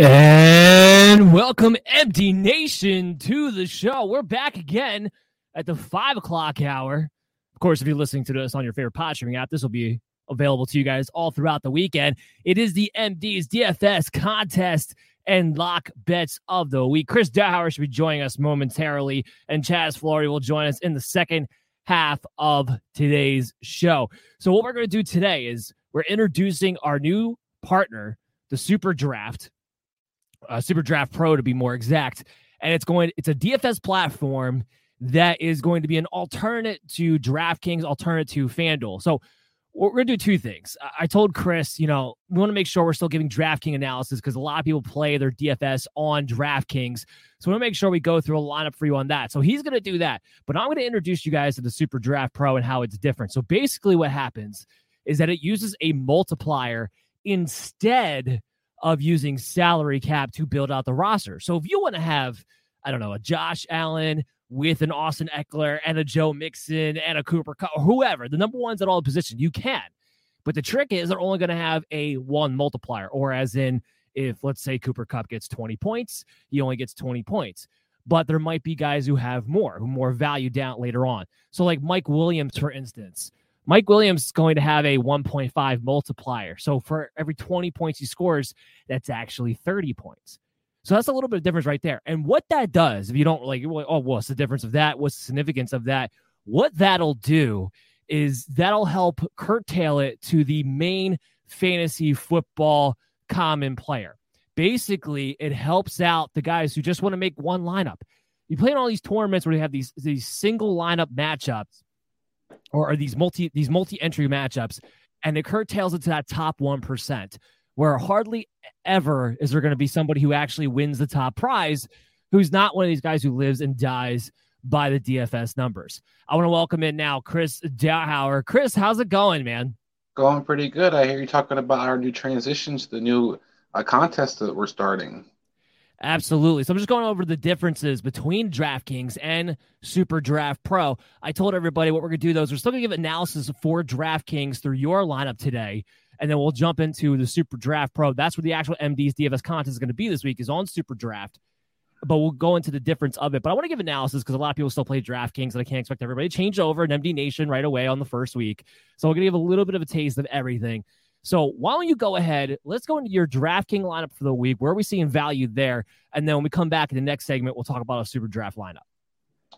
And welcome, MD Nation, to the show. We're back again at the five o'clock hour. Of course, if you're listening to this on your favorite pod streaming app, this will be available to you guys all throughout the weekend. It is the MD's DFS contest and lock bets of the week. Chris Dowhower should be joining us momentarily, and Chaz Flory will join us in the second half of today's show. So, what we're going to do today is we're introducing our new partner, the Super Draft uh, Super Draft Pro to be more exact. And it's going, it's a DFS platform that is going to be an alternate to DraftKings, alternate to FanDuel. So we're going to do two things. I told Chris, you know, we want to make sure we're still giving DraftKings analysis because a lot of people play their DFS on DraftKings. So we want to make sure we go through a lineup for you on that. So he's going to do that. But I'm going to introduce you guys to the Super Draft Pro and how it's different. So basically, what happens is that it uses a multiplier instead of using salary cap to build out the roster. So if you want to have, I don't know, a Josh Allen with an Austin Ekeler and a Joe Mixon and a Cooper Kupp, or whoever, the number ones at all positions, you can. But the trick is they're only going to have a one multiplier, or as in, if let's say Cooper Kupp gets 20 points, he only gets 20 points. But there might be guys who have more, who more value down later on. So, like Mike Williams, for instance, Mike Williams is going to have a 1.5 multiplier. So for every 20 points he scores, that's actually 30 points. So that's a little bit of difference right there. And what that does, if you don't like, oh, what's the difference of that? What's the significance of that? What that'll do is that'll help curtail it to the main fantasy football common player. Basically, it helps out the guys who just want to make one lineup. You play in all these tournaments where you have these these single lineup matchups or are these multi these multi entry matchups, and it curtails it to that top one percent, where hardly ever is there going to be somebody who actually wins the top prize, who's not one of these guys who lives and dies by the DFS numbers. I want to welcome in now Chris Dowhower. Chris, how's it going, man? Going pretty good. I hear you talking about our new transitions, the new uh, contest that we're starting. Absolutely. So I'm just going over the differences between DraftKings and Super Draft Pro. I told everybody what we're going to do, is we're still going to give analysis for DraftKings through your lineup today. And then we'll jump into the Super Draft Pro. That's where the actual MD's DFS contest is going to be this week, is on Super Draft. But we'll go into the difference of it. But I want to give analysis because a lot of people still play DraftKings, and I can't expect everybody to change over an MD Nation right away on the first week. So we're going to give a little bit of a taste of everything. So why don't you go ahead? Let's go into your DraftKings lineup for the week. Where are we seeing value there? And then when we come back in the next segment, we'll talk about a super draft lineup.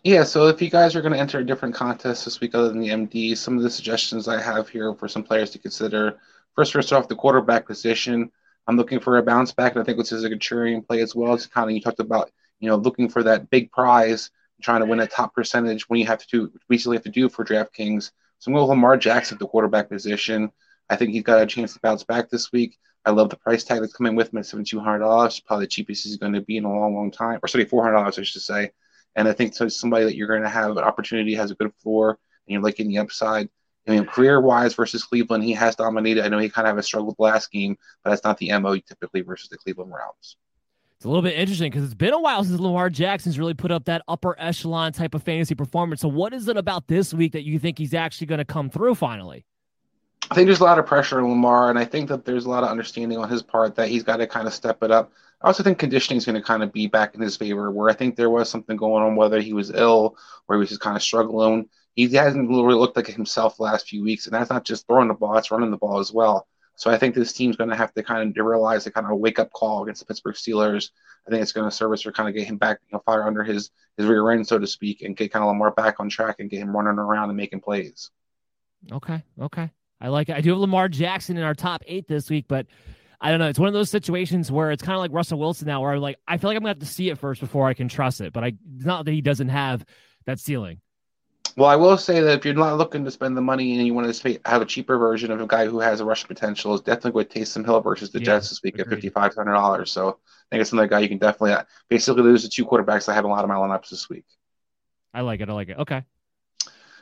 Yeah, so if you guys are going to enter a different contests this week other than the MD, some of the suggestions I have here for some players to consider First, first off, the quarterback position. I'm looking for a bounce back, and I think this is a contrarian play as well. It's kind of you talked about, you know, looking for that big prize, trying to win a top percentage when you have to do basically have to do for DraftKings. So I'm going with Lamar Jackson at the quarterback position. I think he's got a chance to bounce back this week. I love the price tag that's coming with him at $7,200. Probably the cheapest he's going to be in a long, long time, or sorry, $400, I should say. And I think so somebody that you're going to have an opportunity, has a good floor, and you're liking the upside. I mean, career wise versus Cleveland, he has dominated. I know he kind of has struggled last game, but that's not the MO typically versus the Cleveland Browns. It's a little bit interesting because it's been a while since Lamar Jackson's really put up that upper echelon type of fantasy performance. So, what is it about this week that you think he's actually going to come through finally? I think there's a lot of pressure on Lamar, and I think that there's a lot of understanding on his part that he's got to kind of step it up. I also think conditioning is going to kind of be back in his favor, where I think there was something going on, whether he was ill or he was just kind of struggling. He hasn't really looked like himself the last few weeks, and that's not just throwing the ball; it's running the ball as well. So I think this team's going to have to kind of realize a kind of wake up call against the Pittsburgh Steelers. I think it's going to service for kind of get him back, you know, fire under his his rear end, so to speak, and get kind of Lamar back on track and get him running around and making plays. Okay, okay, I like it. I do have Lamar Jackson in our top eight this week, but I don't know. It's one of those situations where it's kind of like Russell Wilson now, where I'm like, I feel like I'm gonna have to see it first before I can trust it. But I it's not that he doesn't have that ceiling. Well, I will say that if you're not looking to spend the money and you want to have a cheaper version of a guy who has a rush potential, is definitely with Taysom Hill versus the yeah, Jets this week agreed. at fifty five hundred dollars. So I think it's another guy you can definitely uh, basically lose the two quarterbacks I have a lot of my lineups this week. I like it. I like it. Okay.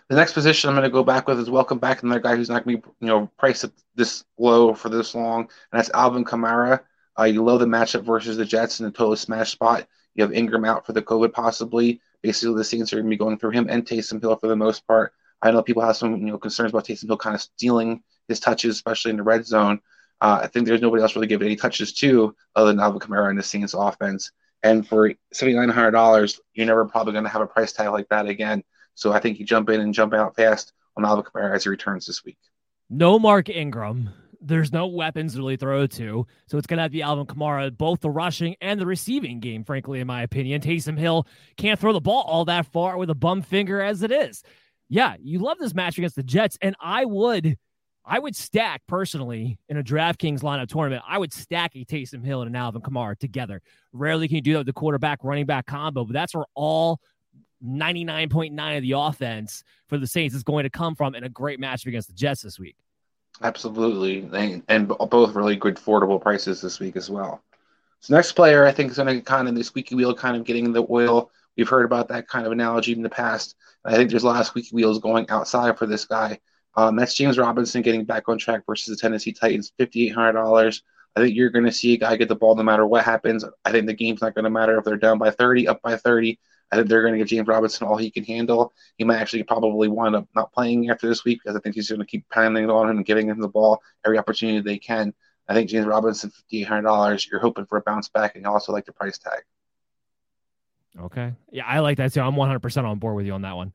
The next position I'm going to go back with is welcome back another guy who's not going to be you know priced at this low for this long, and that's Alvin Kamara. Uh, you love the matchup versus the Jets in the total smash spot. You have Ingram out for the COVID possibly. Basically, the Saints are going to be going through him and Taysom Hill for the most part. I know people have some you know concerns about Taysom Hill kind of stealing his touches, especially in the red zone. Uh, I think there's nobody else really giving any touches to other than Alvin Kamara in the Saints offense. And for seventy nine hundred dollars, you're never probably going to have a price tag like that again. So I think you jump in and jump out fast on Alvin Kamara as he returns this week. No Mark Ingram. There's no weapons to really throw to. So it's going to have be Alvin Kamara, both the rushing and the receiving game, frankly, in my opinion. Taysom Hill can't throw the ball all that far with a bum finger as it is. Yeah, you love this match against the Jets, and I would. I would stack personally in a DraftKings lineup tournament. I would stack a Taysom Hill and an Alvin Kamara together. Rarely can you do that with the quarterback running back combo, but that's where all 99.9 of the offense for the Saints is going to come from in a great matchup against the Jets this week. Absolutely. And, and both really good affordable prices this week as well. So next player I think is going to kind of the squeaky wheel kind of getting the oil. We've heard about that kind of analogy in the past. I think there's a lot of squeaky wheels going outside for this guy. Um, that's James Robinson getting back on track versus the Tennessee Titans, $5,800. I think you're going to see a guy get the ball no matter what happens. I think the game's not going to matter if they're down by 30, up by 30. I think they're going to give James Robinson all he can handle. He might actually probably wind up not playing after this week because I think he's going to keep pounding on him and giving him the ball every opportunity they can. I think James Robinson, fifty eight hundred dollars. You're hoping for a bounce back, and you also like the price tag. Okay, yeah, I like that too. I'm 100 percent on board with you on that one.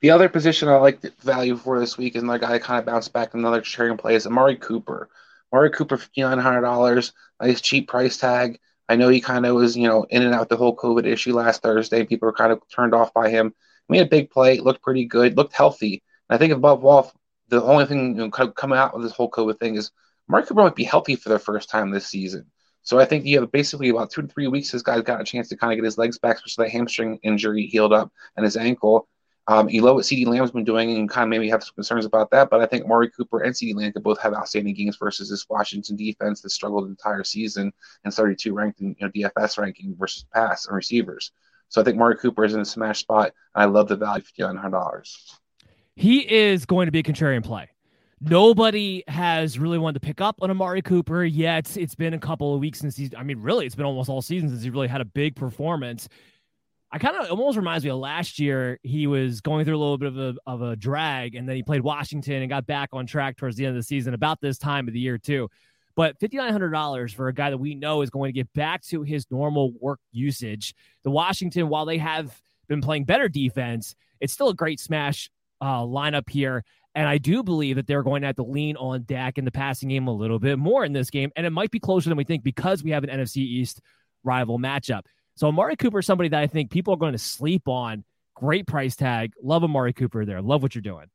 The other position I like the value for this week is another guy that kind of bounced back. Another sharing play is Amari Cooper. Amari Cooper, fifty nine hundred dollars. Nice cheap price tag. I know he kind of was, you know, in and out the whole COVID issue last Thursday. People were kind of turned off by him. Made a big play, looked pretty good, looked healthy. And I think above all, the only thing you know, coming out of this whole COVID thing is Mark Cooper might be healthy for the first time this season. So I think you have basically about two to three weeks. This guy's got a chance to kind of get his legs back, especially that hamstring injury healed up and his ankle. Um, you love what CeeDee Lamb's been doing, and kind of maybe have some concerns about that. But I think Amari Cooper and CeeDee Lamb could both have outstanding games versus this Washington defense that struggled the entire season and 32 ranked in you know, DFS ranking versus pass and receivers. So I think Amari Cooper is in a smash spot, and I love the value, $5,900. He is going to be a contrarian play. Nobody has really wanted to pick up on Amari Cooper yet. It's been a couple of weeks since he's, I mean, really, it's been almost all season since he really had a big performance. I kind of almost reminds me of last year. He was going through a little bit of a, of a drag, and then he played Washington and got back on track towards the end of the season, about this time of the year, too. But $5,900 for a guy that we know is going to get back to his normal work usage. The Washington, while they have been playing better defense, it's still a great smash uh, lineup here. And I do believe that they're going to have to lean on Dak in the passing game a little bit more in this game. And it might be closer than we think because we have an NFC East rival matchup. So Amari Cooper is somebody that I think people are going to sleep on. Great price tag. Love Amari Cooper there. Love what you're doing.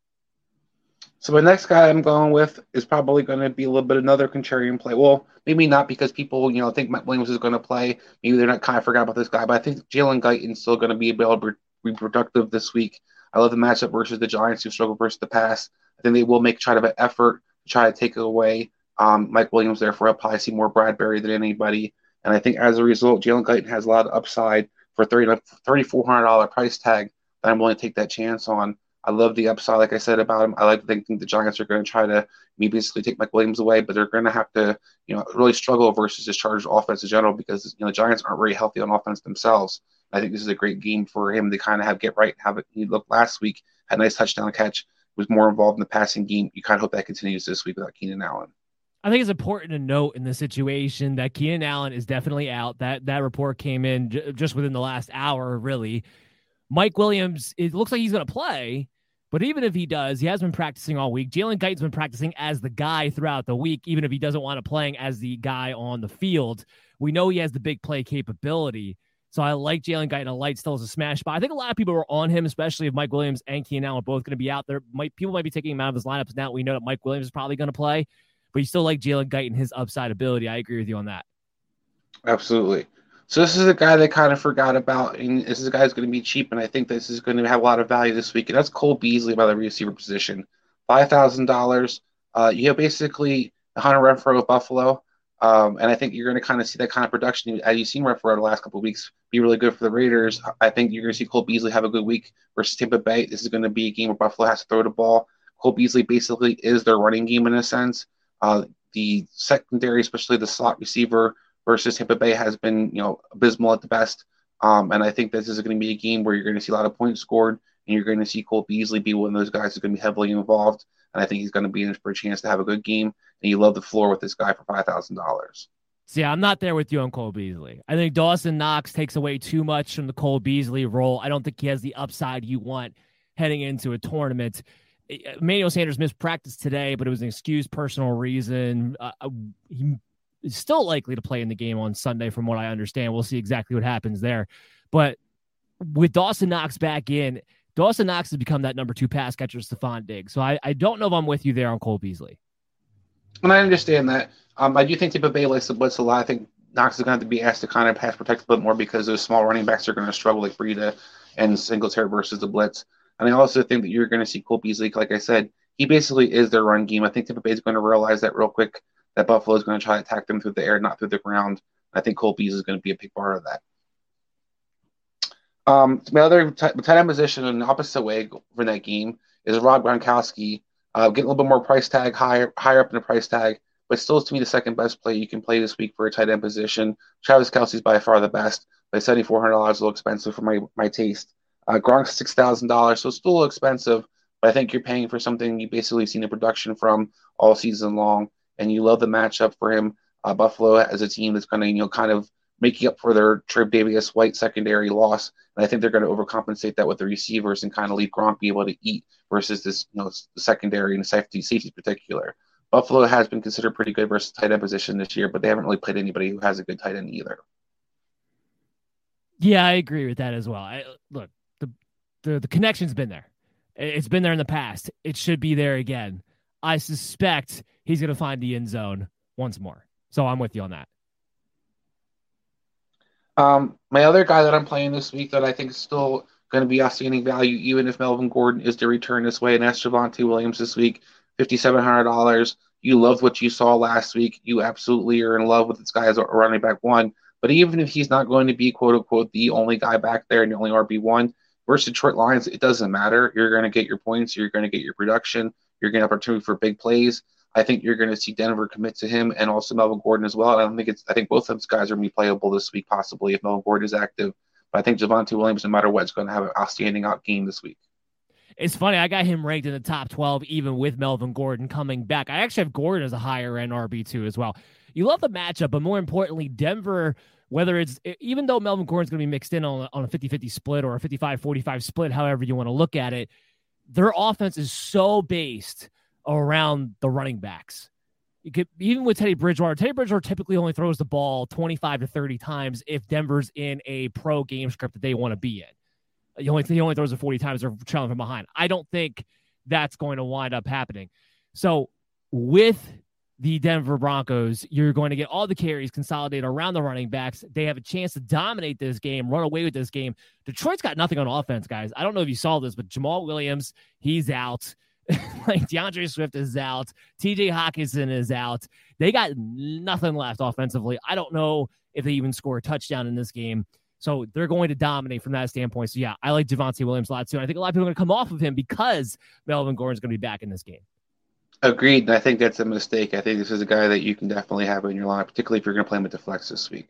So my next guy I'm going with is probably going to be a little bit another contrarian play. Well, maybe not because people, you know, think Matt Williams is going to play. Maybe they're not kind of forgot about this guy, but I think Jalen Guyton's still going to be able to be productive this week. I love the matchup versus the Giants who struggle versus the pass. I think they will make try to an effort to try to take away um, Mike Williams. Therefore, I'll probably see more Bradbury than anybody. And I think as a result, Jalen Guyton has a lot of upside for $3,400 price tag that I'm willing to take that chance on. I love the upside, like I said about him. I like to think the Giants are going to try to maybe basically take Mike Williams away, but they're going to have to, you know, really struggle versus this Chargers offense in general because you know the Giants aren't very healthy on offense themselves. I think this is a great game for him to kind of have get right. Have it. He looked last week had a nice touchdown catch. Was more involved in the passing game. You kind of hope that continues this week without Keenan Allen. I think it's important to note in the situation that Keenan Allen is definitely out. That that report came in j- just within the last hour, really. Mike Williams, it looks like he's going to play, but even if he does, he has been practicing all week. Jalen Guyton's been practicing as the guy throughout the week, even if he doesn't want to playing as the guy on the field. We know he has the big play capability. So I like Jalen Guyton. A light still as a smash spot. I think a lot of people are on him, especially if Mike Williams and Keenan Allen are both going to be out there. Might people might be taking him out of his lineups now. We know that Mike Williams is probably going to play, but you still like Jalen Guyton, his upside ability. I agree with you on that. Absolutely. So this is a guy they kind of forgot about, and this is a guy who's going to be cheap, and I think this is going to have a lot of value this week. And that's Cole Beasley by the receiver position, five thousand uh, dollars. You have basically Hunter Renfrow of Buffalo, um, and I think you're going to kind of see that kind of production as you've seen Renfrow the last couple of weeks be really good for the Raiders. I think you're going to see Cole Beasley have a good week versus Tampa Bay. This is going to be a game where Buffalo has to throw the ball. Cole Beasley basically is their running game in a sense. Uh, the secondary, especially the slot receiver versus Tampa Bay, has been you know abysmal at the best. Um, and I think this is going to be a game where you're going to see a lot of points scored, and you're going to see Cole Beasley be one of those guys who's going to be heavily involved. And I think he's going to be in for a chance to have a good game. And you love the floor with this guy for five thousand dollars. See, I'm not there with you on Cole Beasley. I think Dawson Knox takes away too much from the Cole Beasley role. I don't think he has the upside you want heading into a tournament. Emmanuel Sanders missed practice today, but it was an excused personal reason. Uh, uh, he is still likely to play in the game on Sunday, from what I understand. We'll see exactly what happens there. But with Dawson Knox back in, Dawson Knox has become that number two pass catcher, Stefon Diggs. So I, I don't know if I'm with you there on Cole Beasley. And I understand that. Um, I do think Tampa Bay likes the blitz a lot. I think Knox is going to have to be asked to kind of pass protect a bit more because those small running backs are going to struggle like Breida and Singletary versus the blitz. And I also think that you're going to see Cole Beasley, like I said, he basically is their run game. I think Tampa Bay is going to realize that real quick that Buffalo is going to try to attack them through the air, not through the ground. I think Cole Beasley is going to be a big part of that. Um, my other t- tight end position in opposite way for that game is Rob Gronkowski, uh, getting a little bit more price tag higher higher up in the price tag but still to me the second best play you can play this week for a tight end position. Travis Kelce's by far the best, but seventy four hundred dollars a little expensive for my my taste. Uh, Gronk's six thousand dollars, so it's still expensive, but I think you're paying for something you basically seen a production from all season long, and you love the matchup for him. Uh, Buffalo as a team that's going to you know kind of making up for their Tre'Davious White secondary loss, and I think they're going to overcompensate that with the receivers and kind of leave Gronk be able to eat versus this you know secondary and safety safety particular. Buffalo has been considered pretty good versus tight end position this year, but they haven't really played anybody who has a good tight end either. Yeah, I agree with that as well. I, look, the, the connection's been there. It's been there in the past. It should be there again. I suspect he's going to find the end zone once more. So I'm with you on that. Um, my other guy that I'm playing this week that I think is still going to be outstanding value, even if Melvin Gordon is to return this way, and that's Javonte Williams this week. $5,700. You loved what you saw last week. You absolutely are in love with this guy as a running back one. But even if he's not going to be quote unquote the only guy back there and the only RB one versus Detroit Lions, it doesn't matter. You're going to get your points. You're going to get your production. You're going to have opportunity for big plays. I think you're going to see Denver commit to him and also Melvin Gordon as well. I don't think it's. I think both of those guys are going to be playable this week, possibly if Melvin Gordon is active. But I think Javonte Williams, no matter what, is going to have an outstanding out game this week. It's funny. I got him ranked in the top 12, even with Melvin Gordon coming back. I actually have Gordon as a higher end RB2 as well. You love the matchup, but more importantly, Denver, whether it's even though Melvin Gordon's going to be mixed in on, on a 50 50 split or a 55 45 split, however you want to look at it, their offense is so based around the running backs. You could, even with Teddy Bridgewater, Teddy Bridgewater typically only throws the ball 25 to 30 times if Denver's in a pro game script that they want to be in. He only he only throws it 40 times. They're trailing from behind. I don't think that's going to wind up happening. So with the Denver Broncos, you're going to get all the carries consolidated around the running backs. They have a chance to dominate this game, run away with this game. Detroit's got nothing on offense, guys. I don't know if you saw this, but Jamaal Williams, he's out. like D'Andre Swift is out. TJ Hockenson is out. They got nothing left offensively. I don't know if they even score a touchdown in this game. So they're going to dominate from that standpoint. So yeah, I like Javonte Williams a lot too. And I think a lot of people are going to come off of him because Melvin Gordon's going to be back in this game. Agreed. And I think that's a mistake. I think this is a guy that you can definitely have in your lineup, particularly if you're going to play him with the flex this week.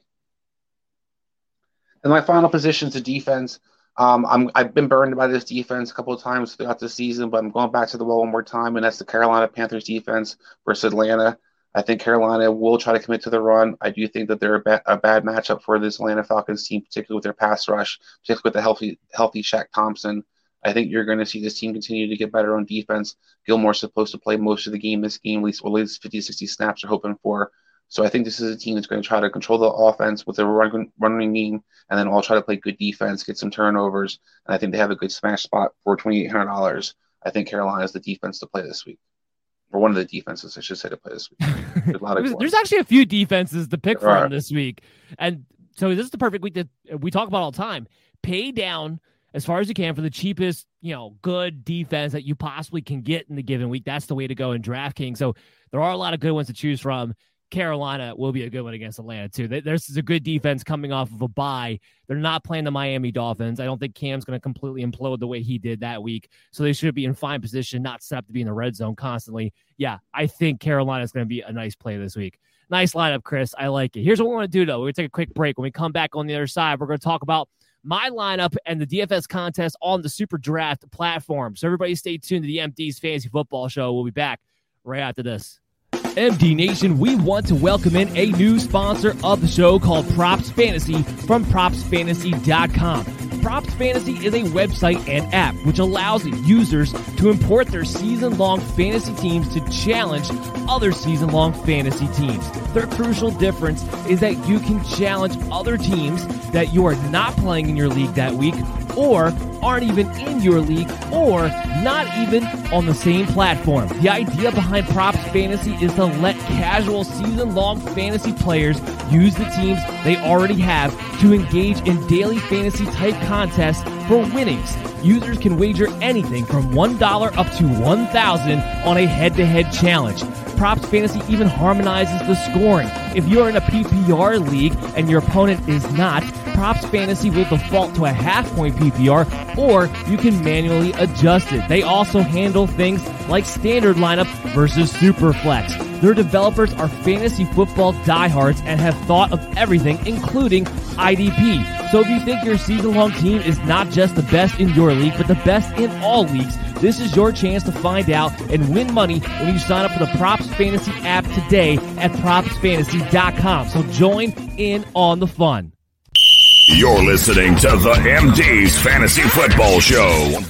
And my final position is the defense. Um, I'm, I've been burned by this defense a couple of times throughout the season, but I'm going back to the well one more time, and that's the Carolina Panthers defense versus Atlanta. I think Carolina will try to commit to the run. I do think that they're a, ba- a bad matchup for this Atlanta Falcons team, particularly with their pass rush, particularly with the healthy healthy Shaq Thompson. I think you're going to see this team continue to get better on defense. Gilmore's supposed to play most of the game this game, at least, at least 50, 60 snaps are hoping for. So I think this is a team that's going to try to control the offense with a run, running game, and then all try to play good defense, get some turnovers, and I think they have a good smash spot for $2,800. I think Carolina is the defense to play this week, or one of the defenses, I should say, to play this week. there's, there's, actually a few defenses to pick from right. this week, and so this is the perfect week that we talk about all the time. Pay down as far as you can for the cheapest, you know, good defense that you possibly can get in the given week. That's the way to go in DraftKings. So there are a lot of good ones to choose from. Carolina will be a good one against Atlanta too. There's is a good defense coming off of a bye. They're not playing the Miami Dolphins. I don't think Cam's going to completely implode the way he did that week. So they should be in fine position, not set up to be in the red zone constantly. Yeah, I think Carolina is going to be a nice play this week. Nice lineup, Chris. I like it. Here's what we want to do though. We're going to take a quick break. When we come back on the other side, we're going to talk about my lineup and the DFS contest on the Super Draft platform. So everybody stay tuned to the MD's Fantasy Football Show. We'll be back right after this. MD Nation, we want to welcome in a new sponsor of the show called Props Fantasy from propsfantasy.com. Props Fantasy is a website and app which allows users to import their season long fantasy teams to challenge other season long fantasy teams. Their crucial difference is that you can challenge other teams that you are not playing in your league that week or aren't even in your league or not even on the same platform. The idea behind Props Fantasy is to let casual season long fantasy players use the teams they already have to engage in daily fantasy type contests for winnings. Users can wager anything from $1 up to 1000 on a head to head challenge. Props Fantasy even harmonizes the scoring. If you're in a PPR league and your opponent is not, Props Fantasy will default to a half point PPR, or you can manually adjust it. They also handle things like standard lineup versus super flex. Their developers are fantasy football diehards and have thought of everything, including IDP. So if you think your season long team is not just the best in your league, but the best in all leagues, this is your chance to find out and win money when you sign up for the Props Fantasy app today at propsfantasy.com. So join in on the fun. You're listening to the MD's Fantasy Football Show.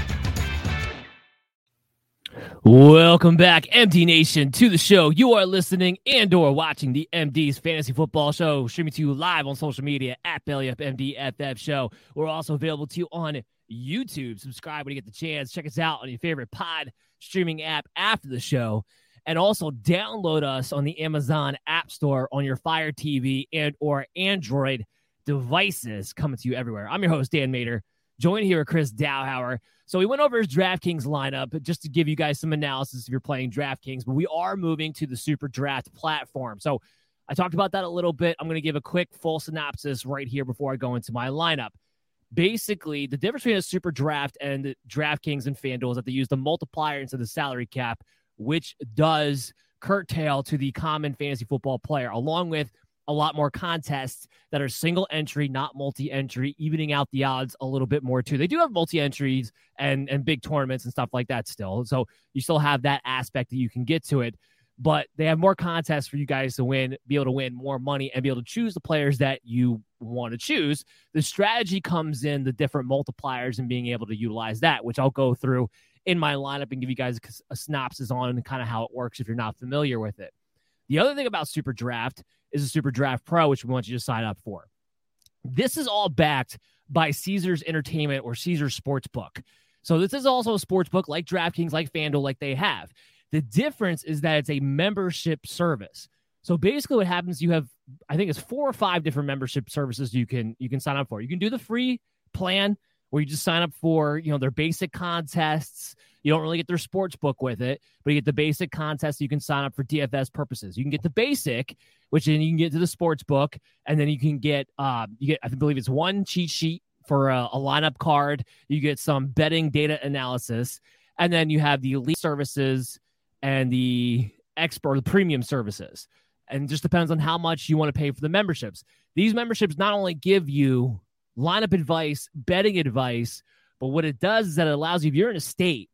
Welcome back, MD Nation, to the show. You are listening and or watching the MD's Fantasy Football Show, streaming to you live on social media at BellyUpMDFF Show. We're also available to you on YouTube. Subscribe when you get the chance. Check us out on your favorite pod streaming app after the show. And also download us on the Amazon App Store on your Fire TV and or Android devices coming to you everywhere. I'm your host, Dan Mater Join here, with Chris Dowhower. So we went over his DraftKings lineup just to give you guys some analysis if you're playing DraftKings, but we are moving to the Super Draft platform. So I talked about that a little bit. I'm going to give a quick full synopsis right here before I go into my lineup. Basically, the difference between a Super Draft and DraftKings and FanDuel is that they use the multiplier instead of the salary cap, which does curtail to the common fantasy football player, along with a lot more contests that are single entry, not multi entry, evening out the odds a little bit more too. They do have multi entries and and big tournaments and stuff like that still. So you still have that aspect that you can get to it, but they have more contests for you guys to win, be able to win more money and be able to choose the players that you want to choose. The strategy comes in the different multipliers and being able to utilize that, which I'll go through in my lineup and give you guys a synopsis on kind of how it works if you're not familiar with it. The other thing about Super Draft is a Super Draft Pro, which we want you to sign up for. This is all backed by Caesars Entertainment or Caesars Sportsbook. So this is also a sports book like DraftKings, like FanDuel, like they have. The difference is that it's a membership service. So basically, what happens? You have, I think, it's four or five different membership services you can you can sign up for. You can do the free plan where you just sign up for you know their basic contests. You don't really get their sports book with it, but you get the basic contest. You can sign up for DFS purposes. You can get the basic, which then you can get to the sports book, and then you can get uh, you get I believe it's one cheat sheet for a, a lineup card. You get some betting data analysis, and then you have the elite services and the expert the premium services. And just depends on how much you want to pay for the memberships. These memberships not only give you lineup advice, betting advice, but what it does is that it allows you, if you're in a state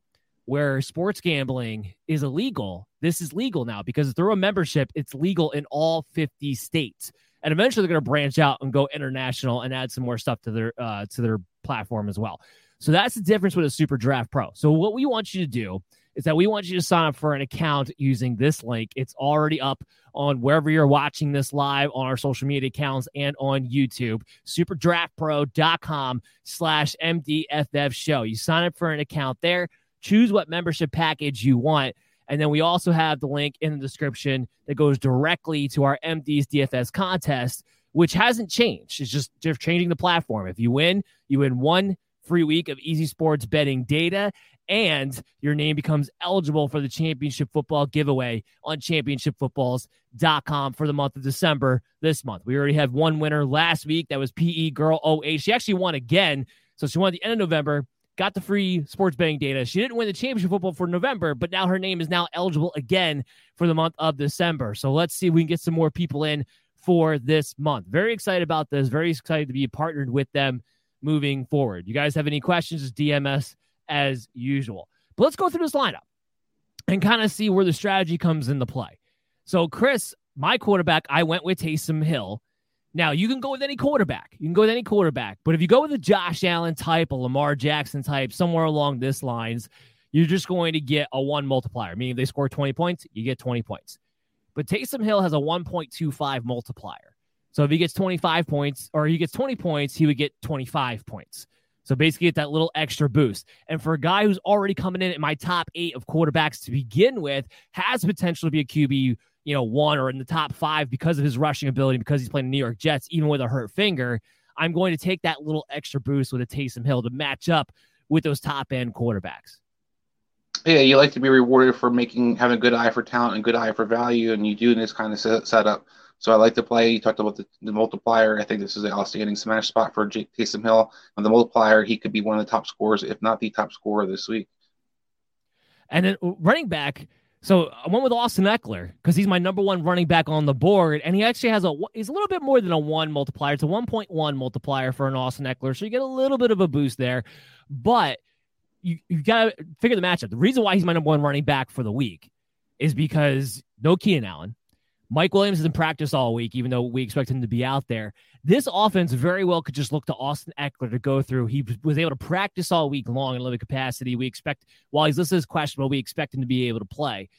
where sports gambling is illegal, this is legal now because through a membership, it's legal in all 50 states. And eventually they're going to branch out and go international and add some more stuff to their uh, to their platform as well. So that's the difference with a Super Draft Pro. So what we want you to do is that we want you to sign up for an account using this link. It's already up on wherever you're watching this live on our social media accounts and on YouTube. Superdraftpro.com slash MDFF show. You sign up for an account there, choose what membership package you want. And then we also have the link in the description that goes directly to our MD's DFS contest, which hasn't changed. It's just, just changing the platform. If you win, you win one free week of easy sports betting data and your name becomes eligible for the championship football giveaway on championshipfootballs.com for the month of December this month. We already have one winner last week. That was PE Girl 08. She actually won again. So she won at the end of November, got the free sports betting data. She didn't win the championship football for November, but now her name is now eligible again for the month of December. So let's see if we can get some more people in for this month. Very excited about this. Very excited to be partnered with them moving forward. You guys have any questions? Just DM us as usual. But let's go through this lineup and kind of see where the strategy comes into play. So, Chris, my quarterback, I went with Taysom Hill. Now, you can go with any quarterback. You can go with any quarterback. But if you go with a Josh Allen type, a Lamar Jackson type, somewhere along this lines, you're just going to get a one multiplier, meaning if they score 20 points, you get 20 points. But Taysom Hill has a 1.25 multiplier. So if he gets 25 points or he gets 20 points, he would get 25 points. So basically, get that little extra boost. And for a guy who's already coming in at my top eight of quarterbacks to begin with, has potential to be a QB, you know, one or in the top five because of his rushing ability, because he's playing the New York Jets, even with a hurt finger. I'm going to take that little extra boost with a Taysom Hill to match up with those top end quarterbacks. Yeah, you like to be rewarded for making having a good eye for talent and good eye for value, and you do in this kind of set, setup. So I like to play. You talked about the, the multiplier. I think this is an outstanding smash spot for Jake Taysom Hill. On the multiplier, he could be one of the top scorers, if not the top scorer this week. And then uh, running back. So I went with Austin Ekeler because he's my number one running back on the board, and he actually has a he's a little bit more than a one multiplier. It's a one point one multiplier for an Austin Ekeler, so you get a little bit of a boost there. But you you got to figure the matchup. The reason why he's my number one running back for the week is because no Keenan Allen, Mike Williams is in practice all week, even though we expect him to be out there. This offense very well could just look to Austin Ekeler to go through. He was able to practice all week long in limited capacity. We expect, while he's listed as questionable, we expect him to be able to play.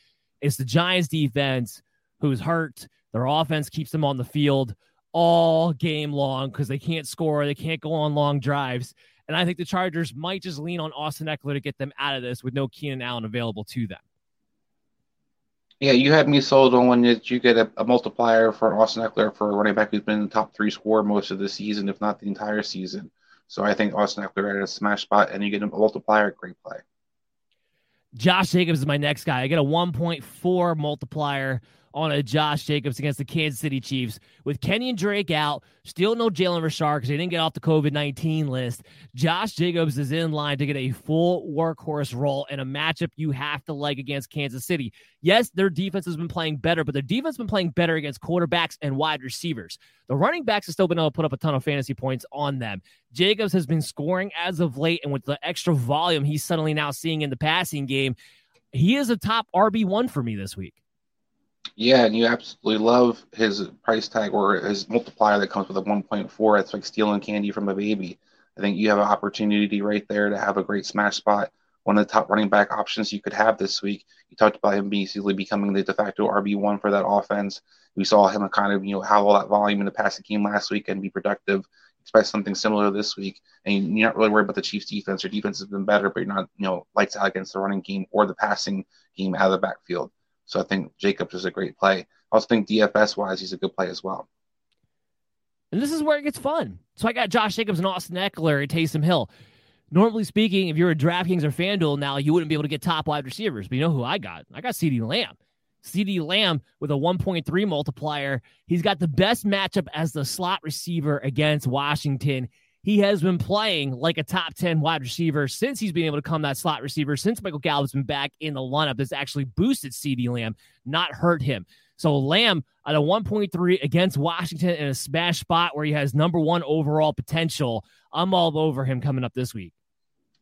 It's the Giants defense who's hurt. Their offense keeps them on the field all game long because they can't score. They can't go on long drives. And I think the Chargers might just lean on Austin Ekeler to get them out of this with no Keenan Allen available to them. Yeah, you had me sold on when you get a, a, multiplier for Austin Ekeler for a running back who's been the top three scorer most of the season, if not the entire season. So I think Austin Ekeler at a smash spot, and you get a multiplier, great play. Josh Jacobs is my next guy. I get a 1.4 multiplier on a Josh Jacobs against the Kansas City Chiefs. With Kenyan Drake out, still no Jalen Richard because they didn't get off the COVID 19 list. Josh Jacobs is in line to get a full workhorse role in a matchup you have to like against Kansas City. Yes, their defense has been playing better, but their defense has been playing better against quarterbacks and wide receivers. The running backs have still been able to put up a ton of fantasy points on them. Jacobs has been scoring as of late, and with the extra volume he's suddenly now seeing in the passing game, he is a top RB1 for me this week. Yeah, and you absolutely love his price tag or his multiplier that comes with a 1.4. It's like stealing candy from a baby. I think you have an opportunity right there to have a great smash spot. One of the top running back options you could have this week. You talked about him basically becoming the de facto RB1 for that offense. We saw him kind of, you know, have all that volume in the passing game last week and be productive. Expect something similar this week. And you're not really worried about the Chiefs defense. Their defense has been better, but you're not, you know, lights out against the running game or the passing game out of the backfield. So I think Jacobs is a great play. I also think DFS wise, he's a good play as well. And this is where it gets fun. So I got Josh Jacobs and Austin Ekeler at Taysom Hill. Normally speaking, if you're a DraftKings or FanDuel now, you wouldn't be able to get top wide receivers. But you know who I got? I got CeeDee Lamb. CeeDee Lamb with a 1.3 multiplier. He's got the best matchup as the slot receiver against Washington. He has been playing like a top 10 wide receiver since he's been able to come that slot receiver, since Michael Gallup's been back in the lineup. That's actually boosted CeeDee Lamb, not hurt him. So Lamb at a 1.3 against Washington in a smash spot where he has number one overall potential. I'm all over him coming up this week.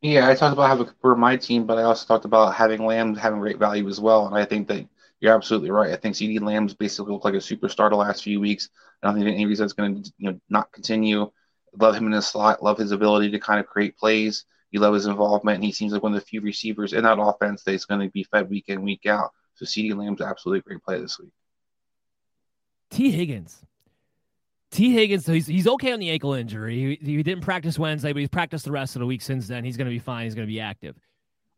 Yeah, I talked about having for my team, but I also talked about having Lamb having great value as well. And I think that you're absolutely right. I think CeeDee Lamb's basically looked like a superstar the last few weeks. I don't think any reason it's going to you know not continue. Love him in the slot. Love his ability to kind of create plays. You love his involvement, and he seems like one of the few receivers in that offense that's going to be fed week in week out. So CeeDee Lamb's absolutely great play this week. Tee Higgins. Tee Higgins, so he's, he's okay on the ankle injury. He, he didn't practice Wednesday, but he's practiced the rest of the week since then. He's going to be fine. He's going to be active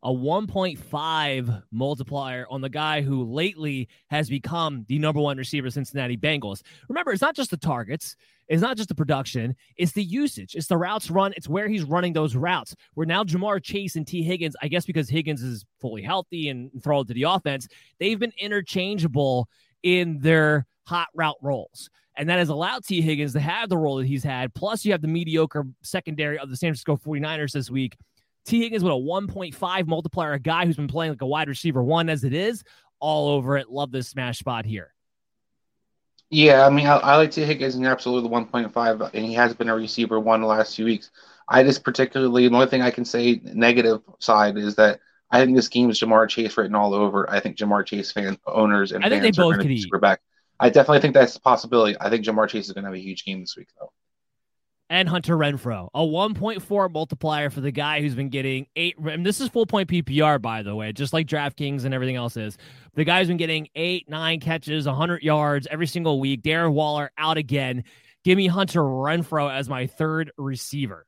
a 1.5 multiplier on the guy who lately has become the number one receiver Cincinnati Bengals. Remember, it's not just the targets, it's not just the production, it's the usage, it's the routes run, it's where he's running those routes. Where now Ja'Marr Chase and Tee Higgins, I guess because Higgins is fully healthy and thrown to the offense, they've been interchangeable in their hot route roles. And that has allowed Tee Higgins to have the role that he's had. Plus, you have the mediocre secondary of the San Francisco 49ers this week Tee Higgins with a 1.5 multiplier, a guy who's been playing like a wide receiver one as it is, all over it. Love this smash spot here. Yeah, I mean, I, I like Tee Higgins and absolutely 1.5, and he has been a receiver one the last few weeks. I just particularly, the only thing I can say negative side is that I think this game is Ja'Marr Chase written all over. I think Ja'Marr Chase fan owners and I think fans they both are going could to eat. back. I definitely think that's a possibility. I think Ja'Marr Chase is going to have a huge game this week, though. And Hunter Renfrow. A 1.4 multiplier for the guy who's been getting eight. And this is full point PPR, by the way, just like DraftKings and everything else is. The guy's been getting eight, nine catches, 100 yards every single week. Darren Waller out again. Give me Hunter Renfrow as my third receiver.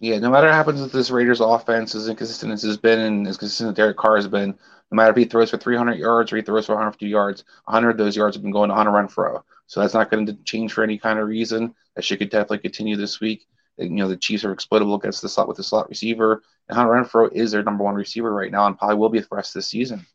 Yeah, no matter what happens with this Raiders offense, as inconsistent as it's been and as consistent as Derek Carr has been, no matter if he throws for 300 yards or he throws for 150 yards, 100 of those yards have been going to Hunter Renfrow. So that's not going to change for any kind of reason. That should could definitely continue this week. You know, the Chiefs are exploitable against the slot with the slot receiver, and Hunter Renfrow is their number one receiver right now and probably will be for the rest of the season.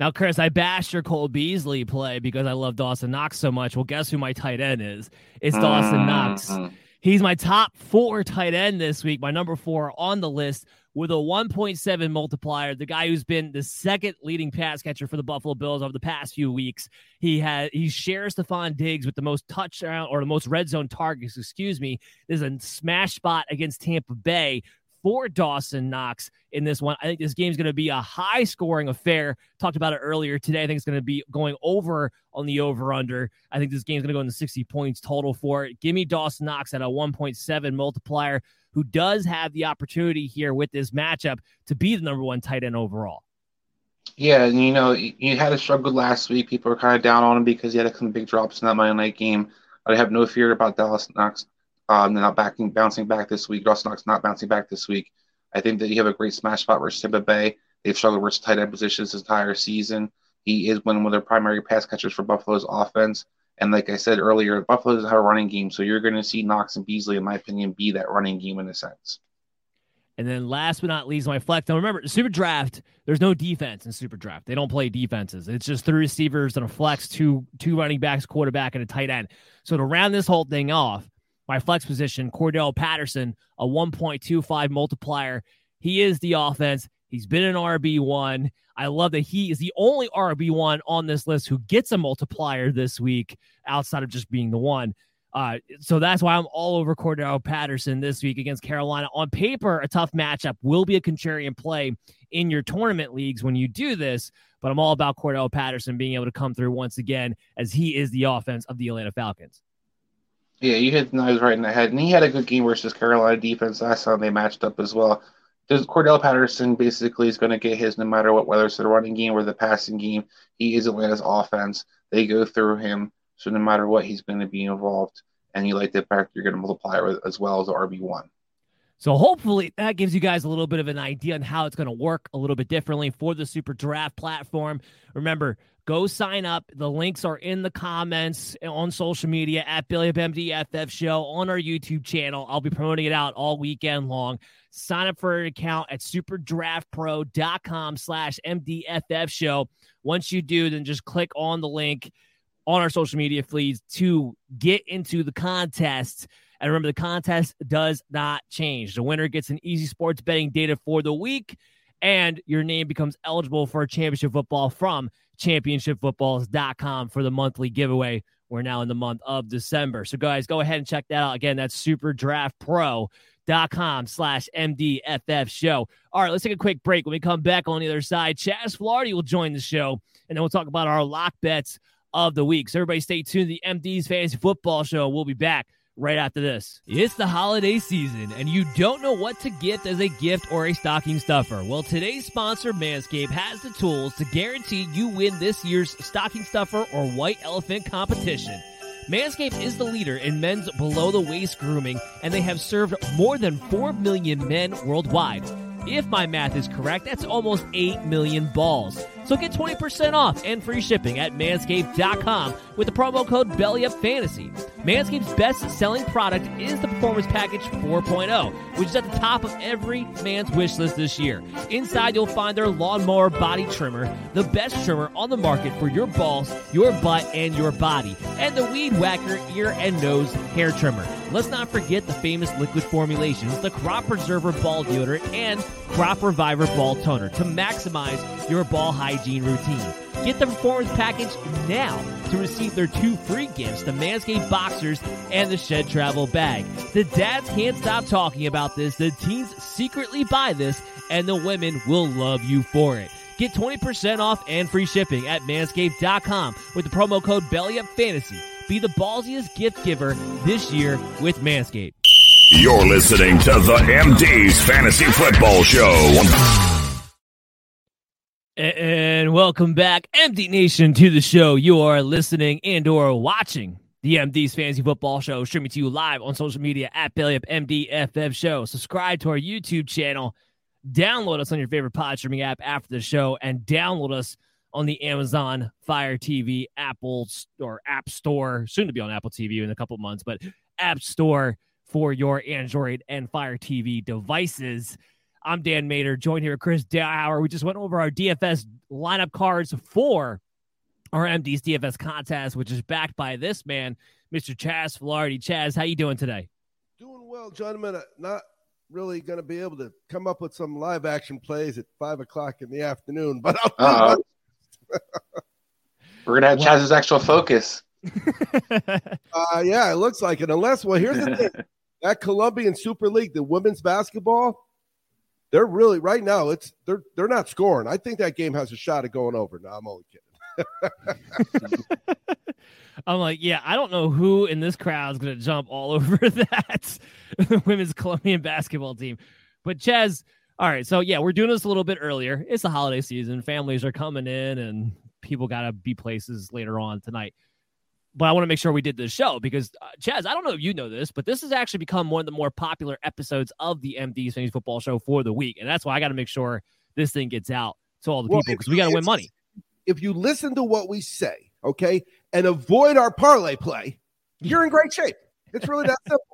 Now, Chris, I bashed your Cole Beasley play because I love Dawson Knox so much. Well, guess who my tight end is? It's Dawson Knox. Mhm. He's my top four tight end this week, my number four on the list with a 1.7 multiplier. The guy who's been the second leading pass catcher for the Buffalo Bills over the past few weeks. He had he shares Stefon Diggs with the most touchdown or the most red zone targets, excuse me. There's a smash spot against Tampa Bay for Dawson Knox in this one. I think this game's going to be a high scoring affair. Talked about it earlier today. I think it's going to be going over on the over under. I think this game's going to go in the 60 points total for it. Give me Dawson Knox at a 1.7 multiplier, who does have the opportunity here with this matchup to be the number one tight end overall. Yeah, and you know, you had a struggle last week. People were kind of down on him because he had some big drops in that Monday night game. I have no fear about Dawson Knox um, not backing, bouncing back this week. Dawson Knox not bouncing back this week. I think that you have a great smash spot versus Tampa Bay. They've struggled versus tight end positions this entire season. He is one of their primary pass catchers for Buffalo's offense. And like I said earlier, Buffalo doesn't have a running game, so you're going to see Knox and Beasley, in my opinion, be that running game in a sense. And then last but not least, my flex. Now remember, Super Draft, there's no defense in Super Draft. They don't play defenses. It's just three receivers and a flex, two two running backs, quarterback, and a tight end. So to round this whole thing off, my flex position, Cordell Patterson, a 1.25 multiplier. He is the offense. He's been an RB1. I love that he is the only RB1 on this list who gets a multiplier this week outside of just being the one. Uh, so that's why I'm all over Cordarrelle Patterson this week against Carolina. On paper, a tough matchup will be a contrarian play in your tournament leagues when you do this, but I'm all about Cordarrelle Patterson being able to come through once again as he is the offense of the Atlanta Falcons. Yeah, you hit the knives right in the head, and he had a good game versus Carolina defense last time they matched up as well. Does Cordarrelle Patterson basically is going to get his no matter what, whether it's the running game or the passing game. He is Atlanta's offense. They go through him. So no matter what, he's going to be involved. And you like the fact you're going to multiply as well as the RB1. So hopefully that gives you guys a little bit of an idea on how it's going to work a little bit differently for the Super Draft platform. Remember, go sign up. The links are in the comments on social media at Billy MDFF Show on our YouTube channel. I'll be promoting it out all weekend long. Sign up for an account at superdraftpro.com slash MDFF Show. Once you do, then just click on the link on our social media feeds to get into the contest. And remember, the contest does not change. The winner gets an easy sports betting data for the week, and your name becomes eligible for a championship football from championshipfootballs.com for the monthly giveaway. We're now in the month of December. So, guys, go ahead and check that out. Again, that's superdraftpro.com slash MDFF show. All right, let's take a quick break. When we come back on the other side, Chaz Flaherty will join the show, and then we'll talk about our lock bets of the week. So everybody stay tuned. The MD's Fantasy Football Show. We'll be back right after this. It's the holiday season, and you don't know what to gift as a gift or a stocking stuffer. Well, today's sponsor, Manscaped, has the tools to guarantee you win this year's stocking stuffer or white elephant competition. Manscaped is the leader in men's below the waist grooming, and they have served more than 4 million men worldwide. If my math is correct, that's almost 8 million balls. So get 20% off and free shipping at manscaped.com with the promo code BELLYUPFANTASY. Manscaped's best selling product is the Performance Package 4.0, which is at the top of every man's wish list this year. Inside, you'll find their lawnmower body trimmer, the best trimmer on the market for your balls, your butt, and your body, and the Weed Whacker ear and nose hair trimmer. Let's not forget the famous liquid formulations, the Crop Preserver Ball Deodorant, and Crop Reviver Ball Toner to maximize your ball hygiene routine. Get the performance package now to receive their two free gifts the Manscaped Boxers and the Shed Travel Bag. The dads can't stop talking about this, the teens secretly buy this, and the women will love you for it. Get 20% off and free shipping at manscaped.com with the promo code BELLYUPFANTASY. Be the ballsiest gift giver this year with Manscaped. You're listening to the MD's Fantasy Football Show. And welcome back, MD Nation, to the show. You are listening and or watching the MD's Fantasy Football Show, streaming to you live on social media at Bellyup Show. Subscribe to our YouTube channel. Download us on your favorite pod streaming app after the show, and download us on the Amazon Fire TV, Apple or App Store, soon to be on Apple TV in a couple months, but App Store for your Android and Fire TV devices. I'm Dan Mater, joined here with Chris Dowhower. We just went over our DFS lineup cards for our MD's DFS contest, which is backed by this man, Mr. Chaz Flaherty. Chaz, how you doing today? Doing well, gentlemen. Not really going to be able to come up with some live action plays at five o'clock in the afternoon, but uh we're gonna have Chaz's actual focus. uh, yeah, it looks like it. Unless, well, here's the thing: that Colombian Super League, the women's basketball, they're really right now. It's they're they're not scoring. I think that game has a shot at going over. No, I'm only kidding. I'm like, yeah, I don't know who in this crowd is going to jump all over that women's Colombian basketball team. But Chaz, all right, so yeah, we're doing this a little bit earlier. It's the holiday season. Families are coming in, and people got to be places later on tonight but I want to make sure we did this show because uh, Chaz, I don't know if you know this, but this has actually become one of the more popular episodes of the MD's Fantasy Football Show for the week, and that's why I got to make sure this thing gets out to all the well, people because we got to win money. If you listen to what we say, okay, and avoid our parlay play, you're in great shape. It's really that simple.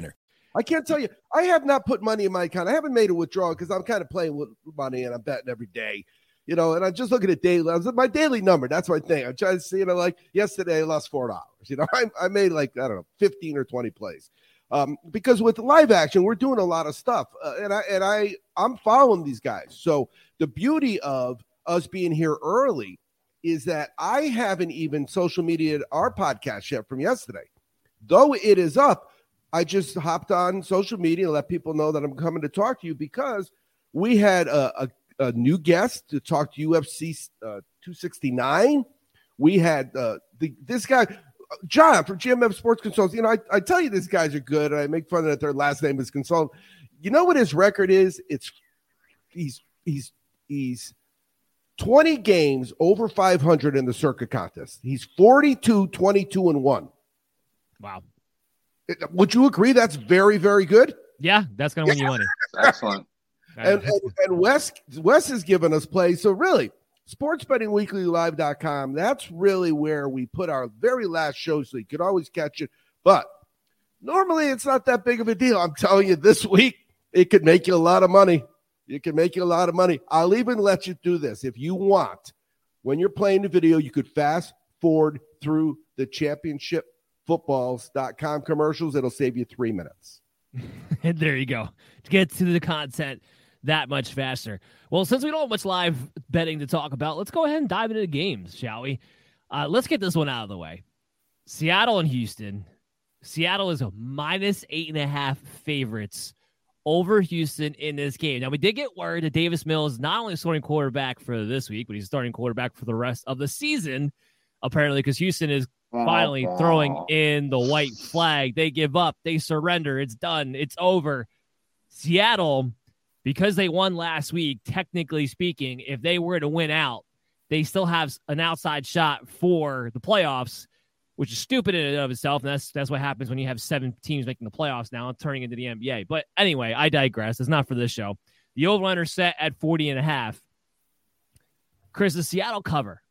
I can't tell you. I have not put money in my account. I haven't made a withdrawal because I'm kind of playing with money and I'm betting every day. You know, and I'm just looking at daily. I was at my daily number. That's my thing. I'm trying to see, you know, like yesterday I lost four dollars. You know, I, I made like I don't know, 15 or 20 plays. Um, because with live action, we're doing a lot of stuff, uh, and I and I I'm following these guys. So the beauty of us being here early is that I haven't even social media our podcast yet from yesterday, though it is up. I just hopped on social media and let people know that I'm coming to talk to you because we had a, a, a new guest to talk to UFC uh, 269. We had uh, the this guy, John from GMF Sports Consultants. You know, I, I tell you these guys are good, and I make fun of that their last name is Consultant. You know what his record is? It's he's he's he's 20 games over 500 in the circuit contest. He's 42, 22, and 1. Wow. Would you agree that's very, very good? Yeah, that's going to win you money. Excellent. And, and, and Wes, Wes has given us play. So, really, sportsbettingweeklylive.com, that's really where we put our very last show so you could always catch it. But normally it's not that big of a deal. I'm telling you, this week, it could make you a lot of money. It can make you a lot of money. I'll even let you do this if you want. When you're playing the video, you could fast forward through the championship footballs.com commercials. It'll save you three minutes. and there you go. To get to the content that much faster. Well, since we don't have much live betting to talk about, let's go ahead and dive into the games, shall we? Uh, let's get this one out of the way. Seattle and Houston. Seattle is a minus eight and a half favorites over Houston in this game. Now, we did get word that Davis Mills not only starting quarterback for this week, but he's starting quarterback for the rest of the season, apparently, because Houston is finally throwing in the white flag. They give up, they surrender. It's done, it's over. Seattle, because they won last week, technically speaking, if they were to win out, they still have an outside shot for the playoffs, which is stupid in and of itself. And that's that's what happens when you have seven teams making the playoffs now and turning into the NBA. But anyway, I digress. It's not for this show. The over under set at 40 and a half. Chris, the Seattle cover.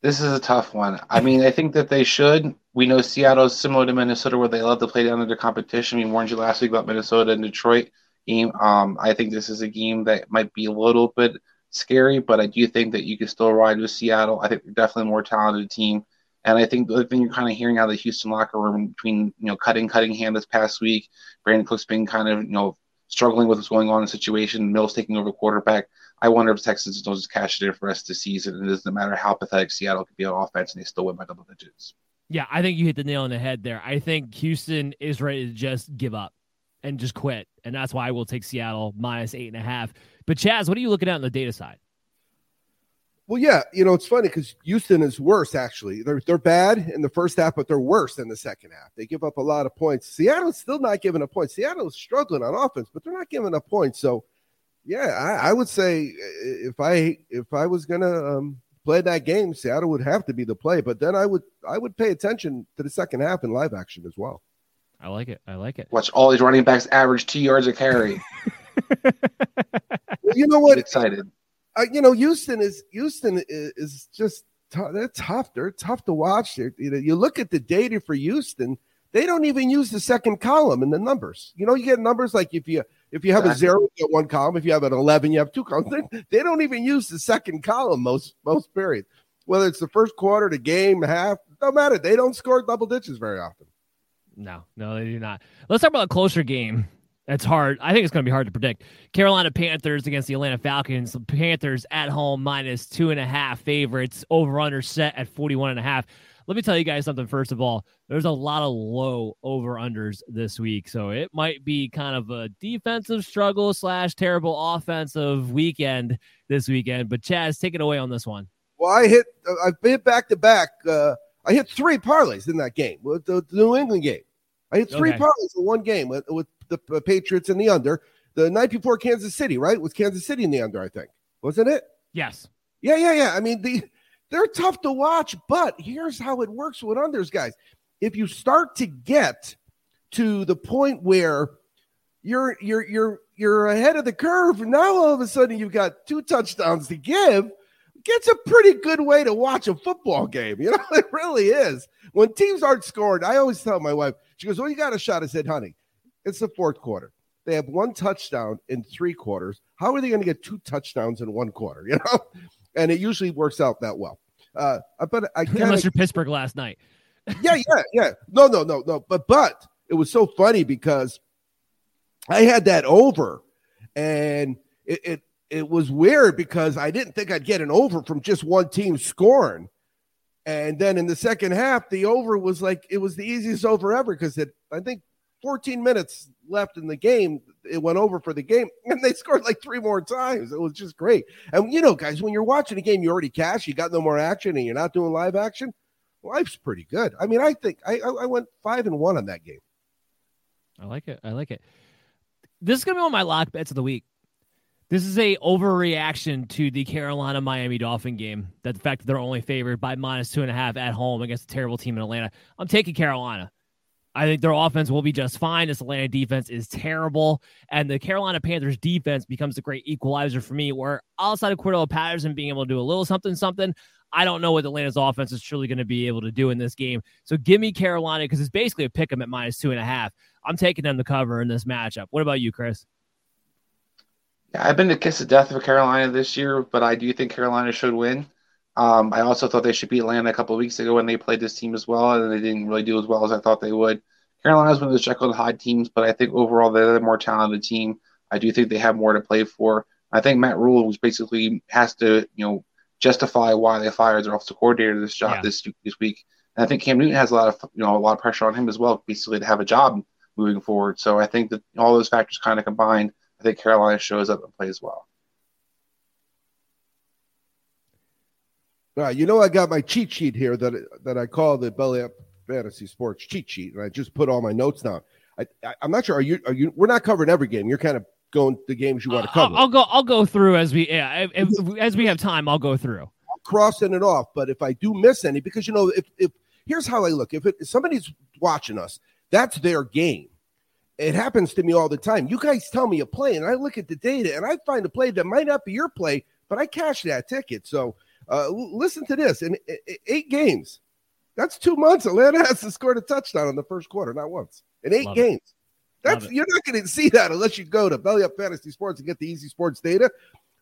This is a tough one. I mean, I think that they should. We know Seattle's similar to Minnesota, where they love to play down under competition. We warned you last week about Minnesota and Detroit game. Um, I think this is a game that might be a little bit scary, but I do think that you can still ride with Seattle. I think they're definitely a more talented team. And I think the other thing you're kind of hearing out of the Houston locker room between, you know, cutting, cutting hand this past week, Brandin Cooks being kind of, you know, struggling with what's going on in the situation, Mills taking over quarterback. I wonder if Texans don't just cash it in for the rest of the season. And it doesn't matter how pathetic Seattle could be on offense and they still win by double digits. Yeah, I think you hit the nail on the head there. I think Houston is ready to just give up and just quit. And that's why I will take Seattle minus eight and a half. But Chaz, what are you looking at on the data side? Well, yeah, you know it's funny because Houston is worse. Actually, they're they're bad in the first half, but they're worse in the second half. They give up a lot of points. Seattle's still not giving up points. Seattle's struggling on offense, but they're not giving up points. So, yeah, I, I would say if I if I was gonna um, play that game, Seattle would have to be the play. But then I would I would pay attention to the second half in live action as well. I like it. I like it. Watch all these running backs average two yards a carry. well, you know what? Get excited. Uh, you know, Houston is Houston is, is just t- they're tough. They're tough to watch. They're, you know, you look at the data for Houston. They don't even use the second column in the numbers. You know, you get numbers like if you if you have exactly. a zero, you get one column. If you have an eleven, you have two columns. They, they don't even use the second column most most periods. Whether it's the first quarter, the game, half, no matter. They don't score double digits very often. No, no, they do not. Let's talk about a closer game. That's hard. I think it's going to be hard to predict. Carolina Panthers against the Atlanta Falcons. The Panthers at home minus two and a half favorites. Over under set at 41 and a half. Let me tell you guys something. First of all, there's a lot of low over unders this week. So it might be kind of a defensive struggle slash terrible offensive weekend this weekend. But Chaz, take it away on this one. Well, I hit. Uh, I hit back to back. Uh, I hit three parlays in that game with the, the New England game. I hit three Okay. parlays in one game with, with the uh, Patriots and the under. The night before Kansas City, right? It was Kansas City in the under, I think, wasn't it? Yes. Yeah, yeah, yeah. I mean, the they're tough to watch, but here's how it works with unders, guys. If you start to get to the point where you're you're you're you're ahead of the curve, now all of a sudden you've got two touchdowns to give. It's a pretty good way to watch a football game. You know, it really is. When teams aren't scoring, I always tell my wife, she goes, Well, you got a shot. I said, honey, it's the fourth quarter. They have one touchdown in three quarters. How are they going to get two touchdowns in one quarter? You know, and it usually works out that well. Uh, but I kinda, Unless you're Pittsburgh last night. yeah, yeah, yeah. No, no, no, no. But but it was so funny because I had that over, and it it, it was weird because I didn't think I'd get an over from just one team scoring. And then in the second half, the over was like it was the easiest over ever because it I think 14 minutes left in the game, it went over for the game, and they scored like three more times. It was just great. And you know, guys, when you're watching a game, you already cash, you got no more action, and you're not doing live action. Life's pretty good. I mean, I think I I went five and one on that game. I like it. I like it. This is gonna be one of my lock bets of the week. This is a overreaction to the Carolina Miami Dolphin game. That the fact that they're only favored by minus two and a half at home against a terrible team in Atlanta. I'm taking Carolina. I think their offense will be just fine. This Atlanta defense is terrible, and the Carolina Panthers defense becomes a great equalizer for me. Where outside of Cordarrelle Patterson being able to do a little something, something, I don't know what Atlanta's offense is truly going to be able to do in this game. So give me Carolina because it's basically a pick 'em at minus two and a half. I'm taking them to cover in this matchup. What about you, Chris? I've been the kiss of death of Carolina this year, but I do think Carolina should win. Um, I also thought they should beat Atlanta a couple of weeks ago when they played this team as well, and they didn't really do as well as I thought they would. Carolina's one of those Jekyll and Hyde teams, but I think overall they're the more talented team. I do think they have more to play for. I think Matt Rhule was basically has to, you know, justify why they fired their offensive coordinator this job Yeah. this this week. And I think Cam Newton has a lot of you know a lot of pressure on him as well, basically to have a job moving forward. So I think that all those factors kind of combined, I think Carolina shows up and plays well. All right, you know, I got my cheat sheet here that that I call the Belly Up Fantasy Sports cheat sheet, and I just put all my notes down. I, I I'm not sure. Are you? Are you? We're not covering every game. You're kind of going the games you want to uh, cover. I'll, I'll go. I'll go through as we yeah, if, as we have time. I'll go through. crossing it off. But if I do miss any, because you know, if if here's how I look: if, it, if somebody's watching us, that's their game. It happens to me all the time. You guys tell me a play, and I look at the data, and I find a play that might not be your play, but I cash that ticket. So uh, listen to this: in eight games, that's two months. Atlanta hasn't scored a touchdown in the first quarter, not once. In eight Love it. games. That's Love you're not going to see that unless you go to Belly Up Fantasy Sports and get the easy sports data.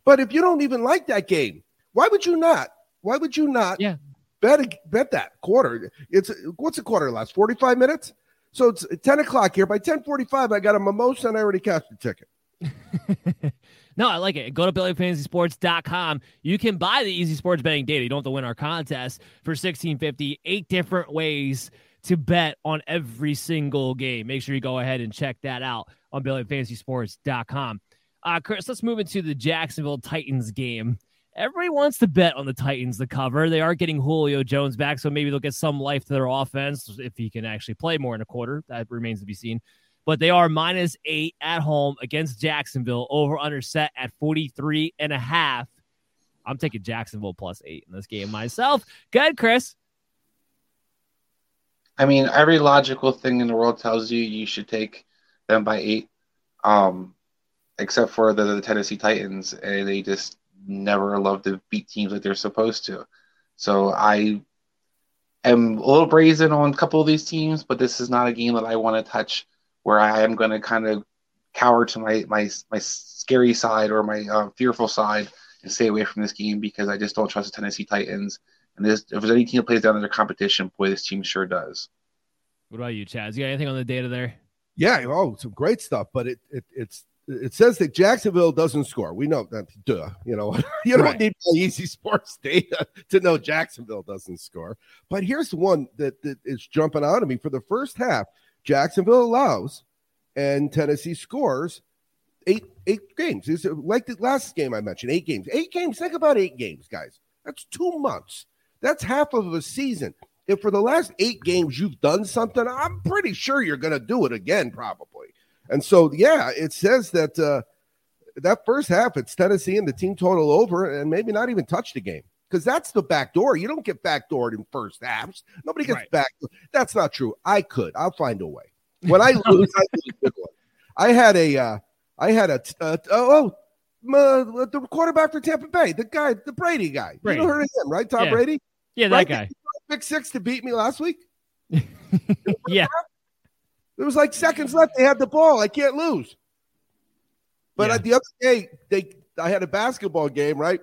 But if you don't even like that game, why would you not? Why would you not Yeah. bet bet that quarter? It's what's a quarter last? 45 minutes? So it's 10 o'clock here. By 1045, I got a mimosa and I already cashed the ticket. No, I like it. Go to BellyFantasySports.com. You can buy the Easy Sports betting data. You don't have to win our contest for sixteen fifty. Eight different ways to bet on every single game. Make sure you go ahead and check that out on BellyFantasySports.com. Uh, Chris, let's move into the Jacksonville Titans game. Everybody wants to bet on the Titans to cover. They are getting Julio Jones back, so maybe they'll get some life to their offense if he can actually play more in a quarter. That remains to be seen but they are minus eight at home against Jacksonville. Over under set at 43 and a half. I'm taking Jacksonville plus eight in this game myself. Good, Chris. I mean, every logical thing in the world tells you you should take them by eight, um, except for the, the Tennessee Titans, and they just never love to beat teams like they're supposed to. So I am a little brazen on a couple of these teams, but this is not a game that I want to touch, where I am going to kind of cower to my my my scary side or my uh, fearful side and stay away from this game because I just don't trust the Tennessee Titans. And this, if there's any team that plays down to their competition, boy, this team sure does. What about you, Chaz? You got anything on the data there? Yeah, oh, some great stuff. But it, it it's it says that Jacksonville doesn't score. We know that. Duh. You know, you don't Right. need my easy sports data to know Jacksonville doesn't score. But here's one that, that is jumping out at me for the first half. Jacksonville allows, and Tennessee scores eight eight games. It's like the last game I mentioned, eight games. Eight games. Think about eight games, guys. That's two months. That's half of a season. If for the last eight games you've done something, I'm pretty sure you're going to do it again, probably. And so, yeah, it says that uh, that first half, it's Tennessee and the team total over, and maybe not even touch the game because that's the back door. You don't get backdoored in first halves. Nobody gets right. back. That's not true. I could. I'll find a way. When I lose, I lose I had a, uh, I had a, uh, oh, uh, the quarterback for Tampa Bay, the guy, the Brady guy. Brady. You heard of him, right? Tom yeah. Brady. Yeah, that right? guy. Pick six to beat me last week. yeah. There was like seconds left. They had the ball. I can't lose. But yeah. the other day, they I had a basketball game. Right,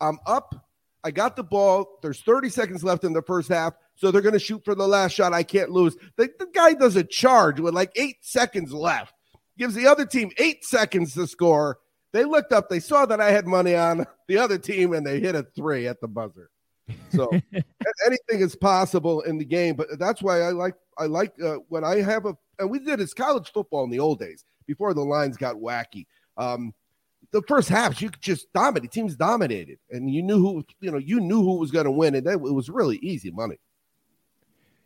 I'm up. I got the ball. There's 30 seconds left in the first half, so they're going to shoot for the last shot. I can't lose. The, the guy does a charge with like eight seconds left, gives the other team eight seconds to score. They looked up, they saw that I had money on the other team, and they hit a three at the buzzer. So anything is possible in the game, but that's why I like I like uh, when I have a and we did this college football in the old days before the lines got wacky. Um, the first half, you just dominate. Teams dominated, and you knew who you know you knew who was going to win, and that, it was really easy money.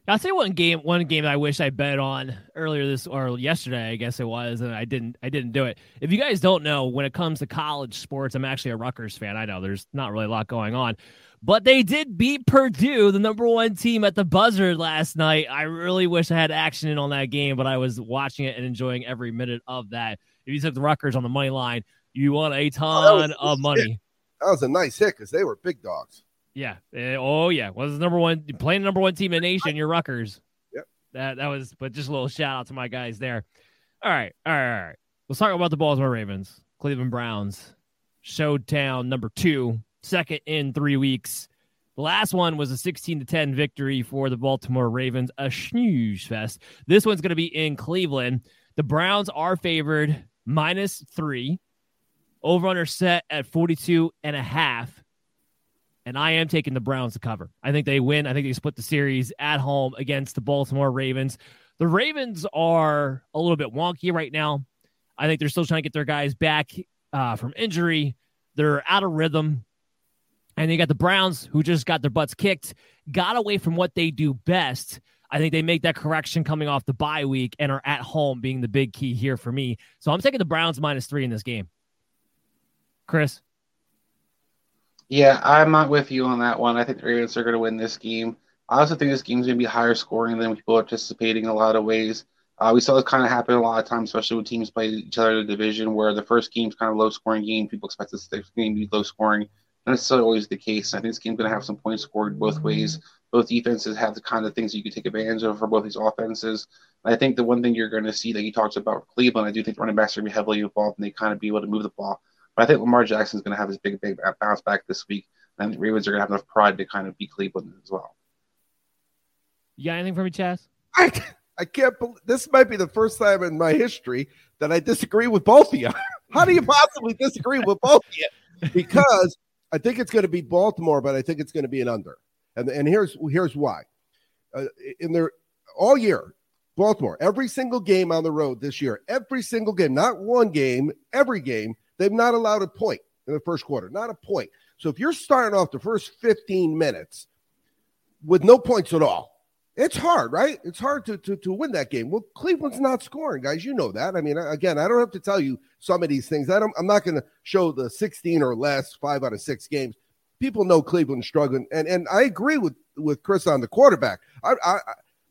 I'll say one game, one game I wish I bet on earlier this or yesterday, I guess it was, and I didn't, I didn't do it. If you guys don't know, when it comes to college sports, I'm actually a Rutgers fan. I know there's not really a lot going on, but they did beat Purdue, the number one team at the buzzer last night. I really wish I had action in on that game, but I was watching it and enjoying every minute of that. If you took the Rutgers on the money line, you want a ton oh, of money. Hit. That was a nice hit because they were big dogs. Yeah. Uh, oh yeah. Was the number one playing the number one team in the nation, your Rutgers. Yep. That that was but just a little shout out to my guys there. All right. All right. All right. Let's talk about the Baltimore Ravens. Cleveland Browns. Showdown number two, second in three weeks. The last one was a 16 to 10 victory for the Baltimore Ravens, a snooze fest. This one's going to be in Cleveland. The Browns are favored minus three. Over under set at 42 and a half. And I am taking the Browns to cover. I think they win. I think they split the series at home against the Baltimore Ravens. The Ravens are a little bit wonky right now. I think they're still trying to get their guys back uh, from injury. They're out of rhythm. And they got the Browns who just got their butts kicked, got away from what they do best. I think they make that correction coming off the bye week and are at home being the big key here for me. So I'm taking the Browns minus three in this game. Chris? Yeah, I'm not with you on that one. I think the Ravens are going to win this game. I also think this game's going to be higher scoring than people are anticipating in a lot of ways. Uh, we saw this kind of happen a lot of times, especially when teams play each other in the division, where the first game's kind of low scoring game. People expect this game to be low scoring. Not necessarily always the case. I think this game's going to have some points scored both ways. Both defenses have the kind of things you can take advantage of for both these offenses. I think the one thing you're going to see that you talked about Cleveland, I do think running backs are going to be heavily involved and they kind of be able to move the ball. But I think Lamar Jackson is going to have his big, big bounce back this week. And the Ravens are going to have enough pride to kind of beat Cleveland as well. You got anything for me, Chaz? I, I can't believe this might be the first time in my history that I disagree with both of you. How do you possibly disagree with both of you? Because I think it's going to be Baltimore, but I think it's going to be an under. And, and here's here's why. Uh, in their all year, Baltimore, every single game on the road this year, every single game, not one game, every game, They've not allowed a point in the first quarter, not a point. So if you're starting off the first 15 minutes with no points at all, it's hard, right? It's hard to, to, to win that game. Well, Cleveland's not scoring, guys. You know that. I mean, again, I don't have to tell you some of these things. I don't, I'm not going to show the 16 or less, five out of six games. People know Cleveland's struggling, and and I agree with with Chris on the quarterback. I, I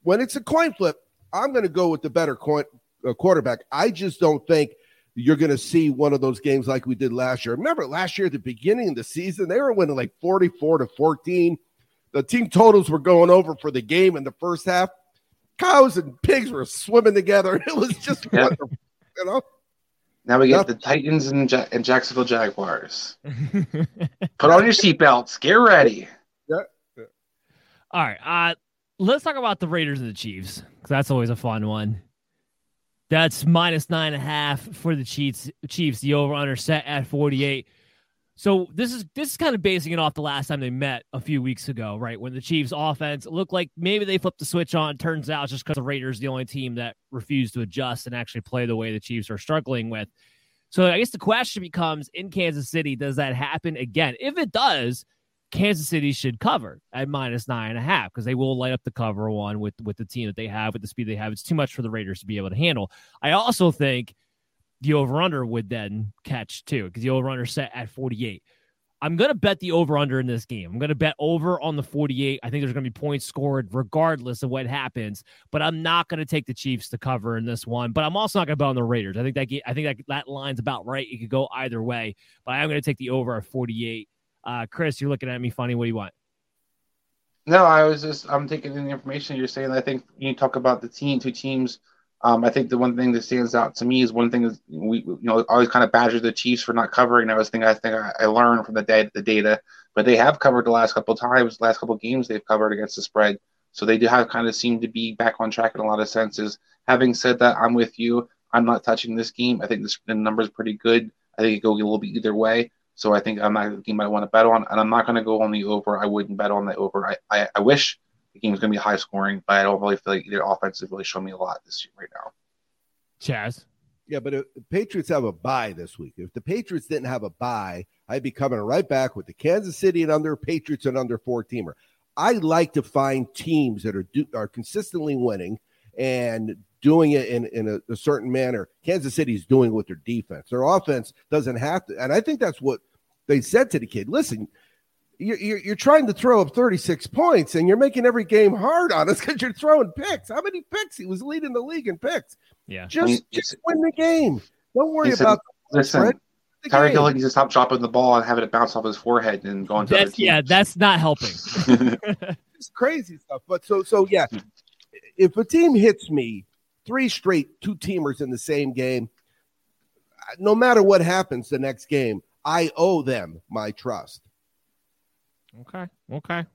when it's a coin flip, I'm going to go with the better coin uh, quarterback. I just don't think you're going to see one of those games like we did last year. Remember last year at the beginning of the season, they were winning like 44 to 14. The team totals were going over for the game in the first half. Cows and pigs were swimming together. It was just yeah. wonderful, you know. Now we get Nothing. the Titans and, ja- and Jacksonville Jaguars. Put on your seatbelts. Get ready. Yeah. yeah. All right. Uh, let's talk about the Raiders and the Chiefs because that's always a fun one. That's minus nine and a half for the Chiefs. Chiefs, the over under set at 48. So this is this is kind of basing it off the last time they met a few weeks ago, right? When the Chiefs offense looked like maybe they flipped the switch on. Turns out just because the Raiders the only team that refused to adjust and actually play the way the Chiefs are struggling with. So I guess the question becomes in Kansas City, does that happen again? If it does, Kansas City should cover at minus nine and a half because they will light up the cover one with with the team that they have with the speed they have. It's too much for the Raiders to be able to handle. I also think the over under would then catch too because the over under set at 48. I'm going to bet the over under in this game. I'm going to bet over on the 48. I think there's going to be points scored regardless of what happens, but I'm not going to take the Chiefs to cover in this one. But I'm also not going to bet on the Raiders. I think that I think that, that line's about right. It could go either way, but I'm going to take the over at 48. Uh, Chris, you're looking at me funny. What do you want? No, I was just I'm taking in the information you're saying. I think you talk about the team, two teams um, I think the one thing that stands out to me is one thing is we you know always kind of badger the Chiefs for not covering. That was thing I think I, I learned from the data, the data, but they have covered the last couple times, last couple games they've covered against the spread. So they do have kind of seem to be back on track in a lot of senses. Having said that, I'm with you. I'm not touching this game. I think this, the number is pretty good. I think it go a little bit either way. So I think I'm not a game I want to bet on, and I'm not going to go on the over. I wouldn't bet on the over. I, I, I wish the game was going to be high scoring, but I don't really feel like either offense has really shown me a lot this year right now. Chaz. Yeah, but if the Patriots have a bye this week. If the Patriots didn't have a bye, I'd be coming right back with the Kansas City and under Patriots and under four teamer. I like to find teams that are do, are consistently winning and doing it in, in a, a certain manner. Kansas City's doing with their defense. Their offense doesn't have to, and I think that's what they said to the kid. Listen, you're, you're, you're, trying to throw up 36 points and you're making every game hard on us because you're throwing picks. How many picks? He was leading the league in picks. Yeah. Just, just win the game. Don't worry said, about listen. Tyreek Hill needs to stop dropping the ball and having it bounce off his forehead and going to that's, Yeah, that's not helping. it's crazy stuff. But so so yeah, if a team hits me three straight two teamers in the same game, no matter what happens the next game, I owe them my trust. Okay. Okay.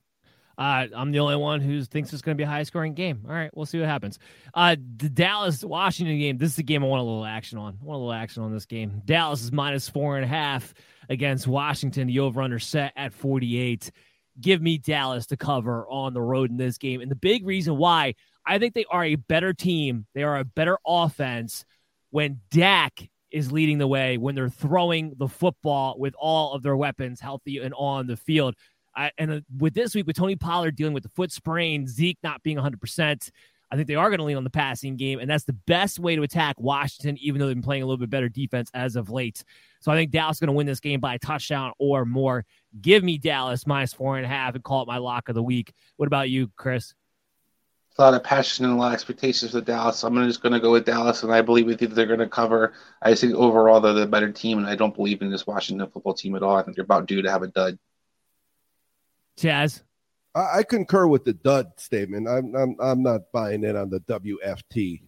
Uh, I'm the only one who thinks it's going to be a high scoring game. All right, we'll see what happens. Uh, the Dallas Washington game. This is a game I want a little action on. I want a little action on this game. Dallas is minus four and a half against Washington. The over under set at 48. Give me Dallas to cover on the road in this game. And the big reason why I think they are a better team, they are a better offense when Dak is leading the way, when they're throwing the football with all of their weapons healthy and on the field. I, and uh, with this week, with Tony Pollard dealing with the foot sprain, Zeke not being 100%, I think they are going to lean on the passing game. And that's the best way to attack Washington, even though they've been playing a little bit better defense as of late. So I think Dallas is going to win this game by a touchdown or more. Give me Dallas minus four and a half and call it my lock of the week. What about you, Chris? A lot of passion and a lot of expectations for Dallas. I'm just going to go with Dallas, and I believe with you they're going to cover. I just think overall they're the better team, and I don't believe in this Washington football team at all. I think they're about due to have a dud. Chaz. I, I concur with the dud statement. I'm I'm I'm not buying in on the WFT.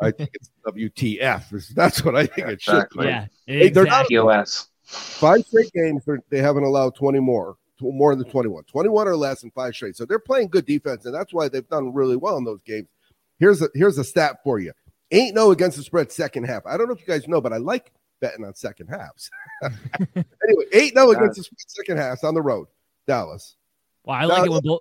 I think it's WTF. That's what I think it should be. Yeah, exactly. they're not POS. Five straight games, they haven't allowed 20 more, more than 21, 21 or less in five straight. So they're playing good defense, and that's why they've done really well in those games. Here's a here's a stat for you: ain't no against the spread second half. I don't know if you guys know, but I like betting on second halves. anyway, eight no against the spread second halves on the road. Dallas. Well, I like now, it when both.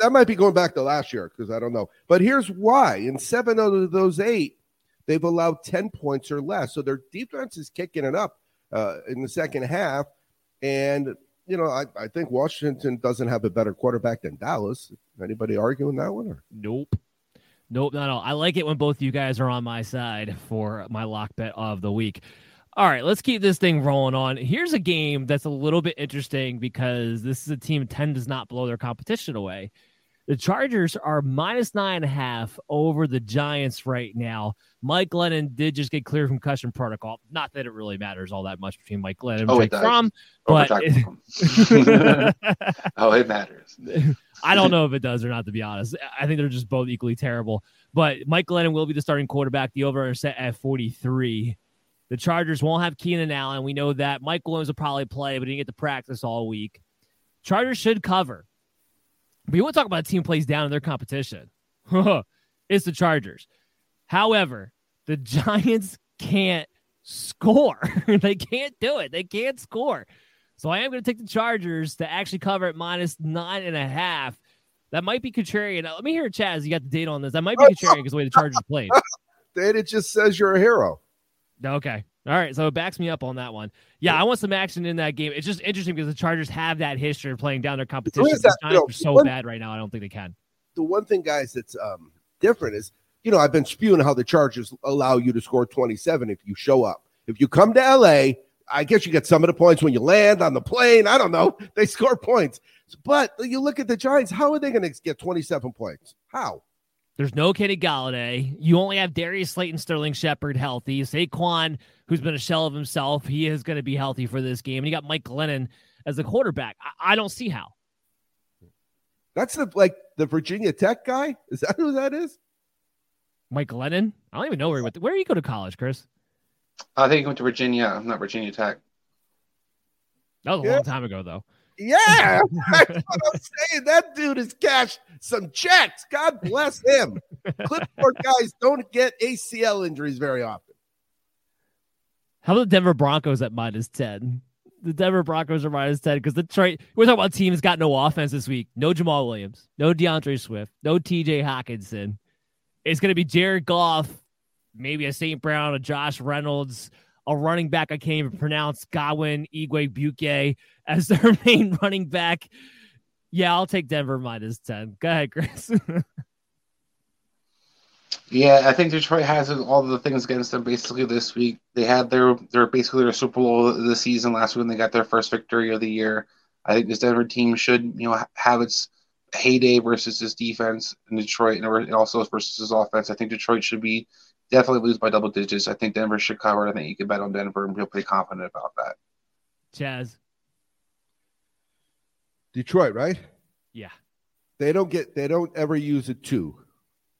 That might be going back to last year because I don't know. But here's why: in seven out of those eight, they've allowed ten points or less. So their defense is kicking it up uh, in the second half. And you know, I, I think Washington doesn't have a better quarterback than Dallas. Anybody arguing that one? Or? Nope. Nope, not all. I like it when both of you guys are on my side for my lock bet of the week. All right, let's keep this thing rolling on. Here's a game that's a little bit interesting because this is a team 10 does not blow their competition away. The Chargers are minus nine and a half over the Giants right now. Mike Glennon did just get cleared from concussion protocol. Not that it really matters all that much between Mike Glennon and oh, Jake Fromm, but it, oh, it matters. I don't know if it does or not, to be honest. I think they're just both equally terrible. But Mike Glennon will be the starting quarterback. The over set at 43. The Chargers won't have Keenan Allen. We know that. Mike Williams will probably play, but he didn't get to practice all week. Chargers should cover. But you want to talk about a team plays down in their competition. it's the Chargers. However, the Giants can't score. they can't do it. They can't score. So I am going to take the Chargers to actually cover at minus nine and a half. That might be contrarian. Let me hear Chaz. You got the date on this. That might be oh, contrarian because the way the Chargers played. Then it just says you're a hero. Okay. All right, so it backs me up on that one. Yeah, I want some action in that game. It's just interesting because the Chargers have that history of playing down their competition. The Giants are so one, bad right now. I don't think they can. The one thing, guys, that's um, different is you know I've been spewing how the Chargers allow you to score 27 if you show up. If you come to LA, I guess you get some of the points when you land on the plane. I don't know. They score points, but you look at the Giants. How are they going to get 27 points? How? There's no Kenny Golladay. You only have Darius Slayton, Sterling Shepard healthy. Saquon, who's been a shell of himself, he is going to be healthy for this game. And you got Mike Glennon as the quarterback. I, I don't see how. That's the like the Virginia Tech guy. Is that who that is? Mike Glennon. I don't even know where he went. Where did he go to college, Chris? I think he went to Virginia, I'm not Virginia Tech. That was a yeah. long time ago, though. Yeah, that's what I'm saying. That dude has cashed some checks. God bless him. Clipboard guys don't get ACL injuries very often. How about the Denver Broncos at minus 10? The Denver Broncos are minus 10 because Detroit, we're talking about teams got no offense this week. No Jamaal Williams, no D'Andre Swift, no TJ Hockenson. It's going to be Jared Goff, maybe a St. Brown, a Josh Reynolds, a running back I can't even pronounce, Godwin Igwebuike as their main running back. Yeah, I'll take Denver minus 10. Go ahead, Chris. yeah, I think Detroit has all the things against them basically this week. They had their their basically their Super Bowl of the season last week when they got their first victory of the year. I think this Denver team should, you know, have its heyday versus this defense in Detroit and also versus his offense. I think Detroit should be definitely lose by double digits. I think Denver should cover. I think you can bet on Denver and feel pretty confident about that. Chaz. Detroit, right? Yeah. They don't get they don't ever use a two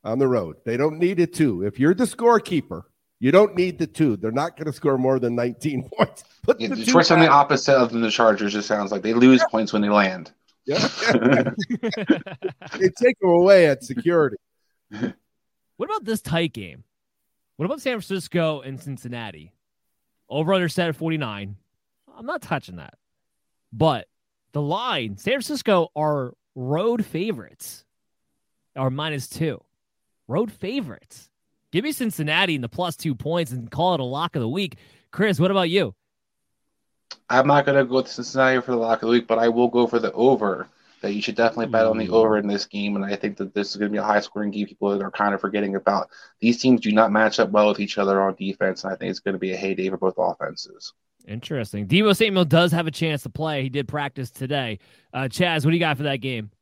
on the road. They don't need a two. If you're the scorekeeper, you don't need the two. They're not going to score more than 19 points. Put yeah, Detroit's on the opposite of the Chargers. It sounds like they lose yeah. points when they land. Yeah, they take them away at security. What about this tight game? What about San Francisco and Cincinnati? Over under set at 49. I'm not touching that. But the line, San Francisco are road favorites, or minus two. Road favorites. Give me Cincinnati in the plus two points and call it a lock of the week. Chris, what about you? I'm not going to go with Cincinnati for the lock of the week, but I will go for the over. That you should definitely bet on the mm. over in this game, and I think that this is going to be a high scoring game. People are kind of forgetting about these teams do not match up well with each other on defense, and I think it's going to be a heyday for both offenses. Interesting. Deebo Samuel does have a chance to play. He did practice today. Uh, Chaz, what do you got for that game?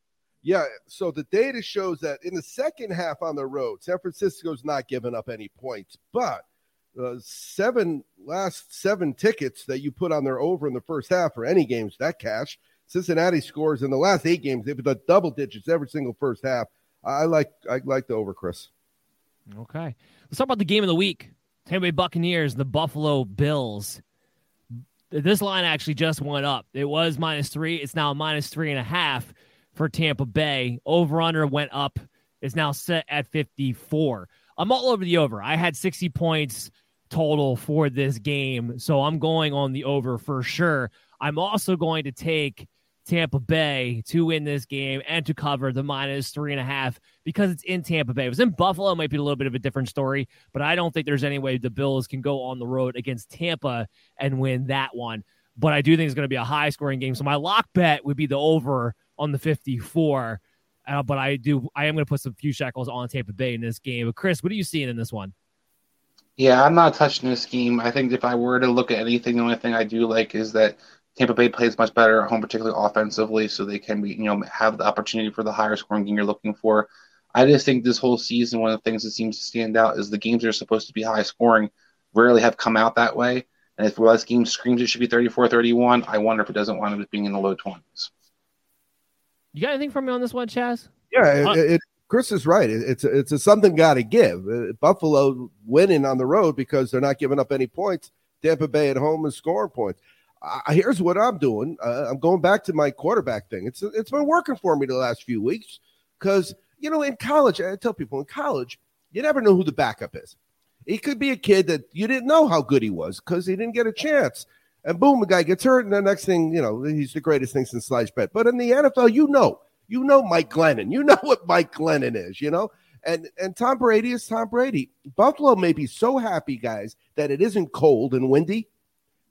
Yeah, so the data shows that in the second half on the road, San Francisco's not giving up any points, but uh, seven last seven tickets that you put on their over in the first half for any games that cash. Cincinnati scores in the last eight games. They've been double digits every single first half. I like I like the over, Chris. Okay, let's talk about the game of the week. Tampa Bay Buccaneers, the Buffalo Bills this line actually just went up. It was minus three. It's now minus three and a half for Tampa Bay. Over under went up. Is now set at 54. I'm all over the over. I had 60 points total for this game. So I'm going on the over for sure. I'm also going to take Tampa Bay to win this game and to cover the minus three and a half because it's in Tampa Bay. It was in Buffalo, it might be a little bit of a different story, but I don't think there's any way the Bills can go on the road against Tampa and win that one. But I do think it's going to be a high scoring game. So my lock bet would be the over on the 54. Uh, but I do, I am going to put some few shekels on Tampa Bay in this game. But Chris, what are you seeing in this one? Yeah, I'm not touching this scheme. I think if I were to look at anything, the only thing I do like is that Tampa Bay plays much better at home, particularly offensively, so they can be, you know, have the opportunity for the higher scoring game you're looking for. I just think this whole season, one of the things that seems to stand out is the games that are supposed to be high scoring rarely have come out that way. And if last game screams it should be 34 31, I wonder if it doesn't wind up being in the low 20s. You got anything for me on this one, Chaz? Yeah, uh, it, it, Chris is right. It, it's it's a something got to give. Uh, Buffalo winning on the road because they're not giving up any points. Tampa Bay at home is scoring points here's what I'm doing. Uh, I'm going back to my quarterback thing. It's it's been working for me the last few weeks because you know in college, I tell people in college, you never know who the backup is. He could be a kid that you didn't know how good he was because he didn't get a chance. And boom, the guy gets hurt, and the next thing you know, he's the greatest thing since sliced bread. But in the NFL, you know, you know Mike Glennon. You know what Mike Glennon is. You know, And and Tom Brady is Tom Brady. Buffalo may be so happy, guys, that it isn't cold and windy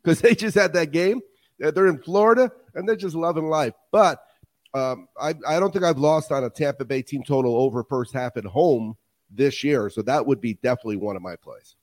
because they just had that game. They're in Florida and they're just loving life. But um, I, I don't think I've lost on a Tampa Bay team total over first half at home this year. So that would be definitely one of my plays.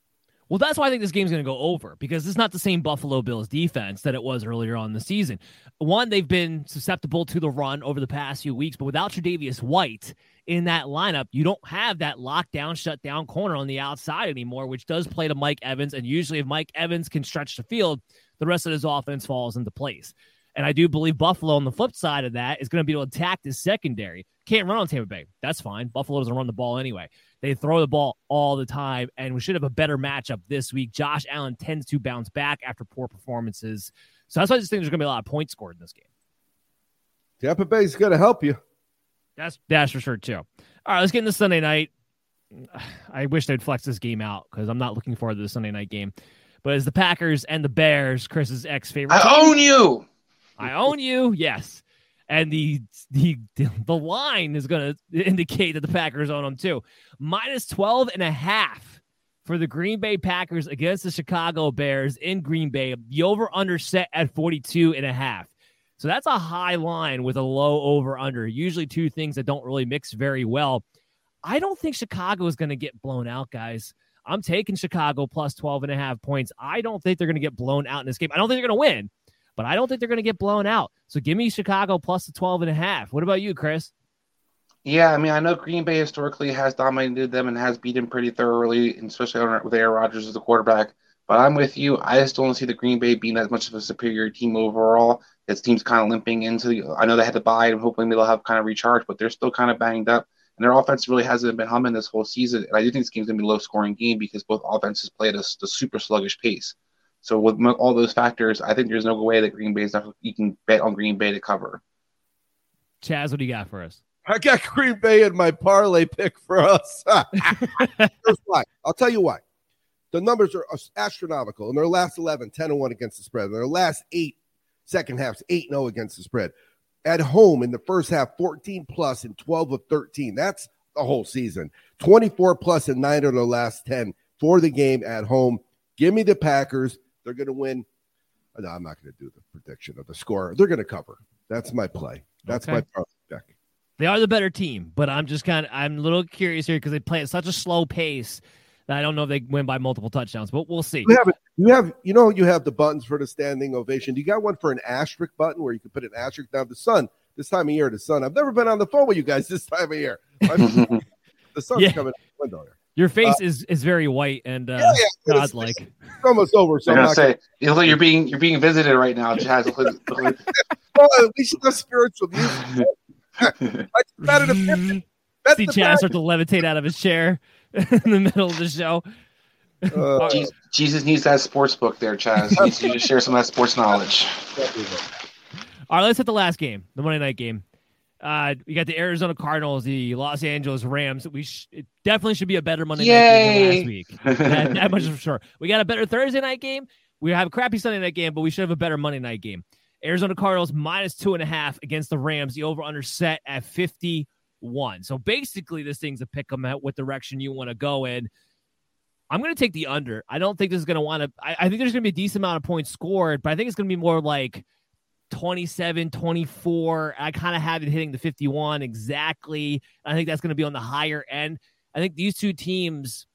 Well, that's why I think this game's going to go over because it's not the same Buffalo Bills defense that it was earlier on the season. One, they've been susceptible to the run over the past few weeks, but without Tre'Davious White in that lineup, you don't have that lockdown, shut down corner on the outside anymore, which does play to Mike Evans. And usually, if Mike Evans can stretch the field, the rest of his offense falls into place. And I do believe Buffalo on the flip side of that is going to be able to attack this secondary. Can't run on Tampa Bay. That's fine. Buffalo doesn't run the ball anyway. They throw the ball all the time, and we should have a better matchup this week. Josh Allen tends to bounce back after poor performances. So that's why I just think there's going to be a lot of points scored in this game. Tampa Bay's going to help you. That's that's for sure too. All right, let's get into Sunday night. I wish they'd flex this game out because I'm not looking forward to the Sunday night game. But as the Packers and the Bears, Chris's ex favorite. I own you. I own you. Yes. And the the the line is going to indicate that the Packers own them too. Minus 12 and a half for the Green Bay Packers against the Chicago Bears in Green Bay. The over under set at 42 and a half. So that's a high line with a low over under. Usually two things that don't really mix very well. I don't think Chicago is going to get blown out, guys. I'm taking Chicago plus 12 and a half points. I don't think they're going to get blown out in this game. I don't think they're going to win, but I don't think they're going to get blown out. So give me Chicago plus the 12 and a half. What about you, Chris? Yeah, I mean, I know Green Bay historically has dominated them and has beaten pretty thoroughly, especially with Aaron Rodgers as the quarterback. But I'm with you. I just don't see the Green Bay being as much of a superior team overall. This team's kind of limping into the. I know they had to bye and hopefully they'll have kind of recharged, but they're still kind of banged up. And their offense really hasn't been humming this whole season. And I do think this game's going to be a low scoring game because both offenses play at a, a, super sluggish pace. So with all those factors, I think there's no way that Green Bay is not, you can bet on Green Bay to cover. Chaz, what do you got for us? I got Green Bay in my parlay pick for us. Here's why. I'll tell you why. The numbers are astronomical. In their last 11, 10 and 1 against the spread. In their last eight second halves, 8 0 against the spread. At home in the first half, 14 plus and 12 of 13. That's the whole season. 24 plus and 9 of their last 10 for the game at home. Give me the Packers. They're going to win. Uh, no, I'm not going to do the prediction of the score. They're going to cover. That's my play. That's okay. my pick. They are the better team, but I'm just kind of I'm a little curious here because they play at such a slow pace that I don't know if they win by multiple touchdowns, but we'll see. You have, you have, you know, you have the buttons for the standing ovation. Do you got one for an asterisk button where you can put an asterisk down? The sun, this time of year, the sun. I've never been on the phone with you guys this time of year. the sun's yeah. coming out the window here. Your face uh, is, is very white and uh, yeah, yeah, godlike. It's, it's almost over. So I'm gonna say you look like you're being you're being visited right now, Chaz. well, we should have spiritual music. I started a See Chaz start to levitate out of his chair in the middle of the show. Uh, Jesus needs that sports book there, Chaz. He needs you to share some of that sports knowledge. All right, let's hit the last game, the Monday night game. Uh, we got the Arizona Cardinals, the Los Angeles Rams. We sh- it definitely should be a better Monday Yay! night game than last week. that, that much for sure. We got a better Thursday night game. We have a crappy Sunday night game, but we should have a better Monday night game. Arizona Cardinals minus two and a half against the Rams. The over under set at 51. So basically, this thing's a pick 'em at what direction you want to go in. I'm going to take the under. I don't think this is going to want to. I, I think there's going to be a decent amount of points scored, but I think it's going to be more like 27, 24. I kind of have it hitting the 51 exactly. I think that's going to be on the higher end. I think these two teams,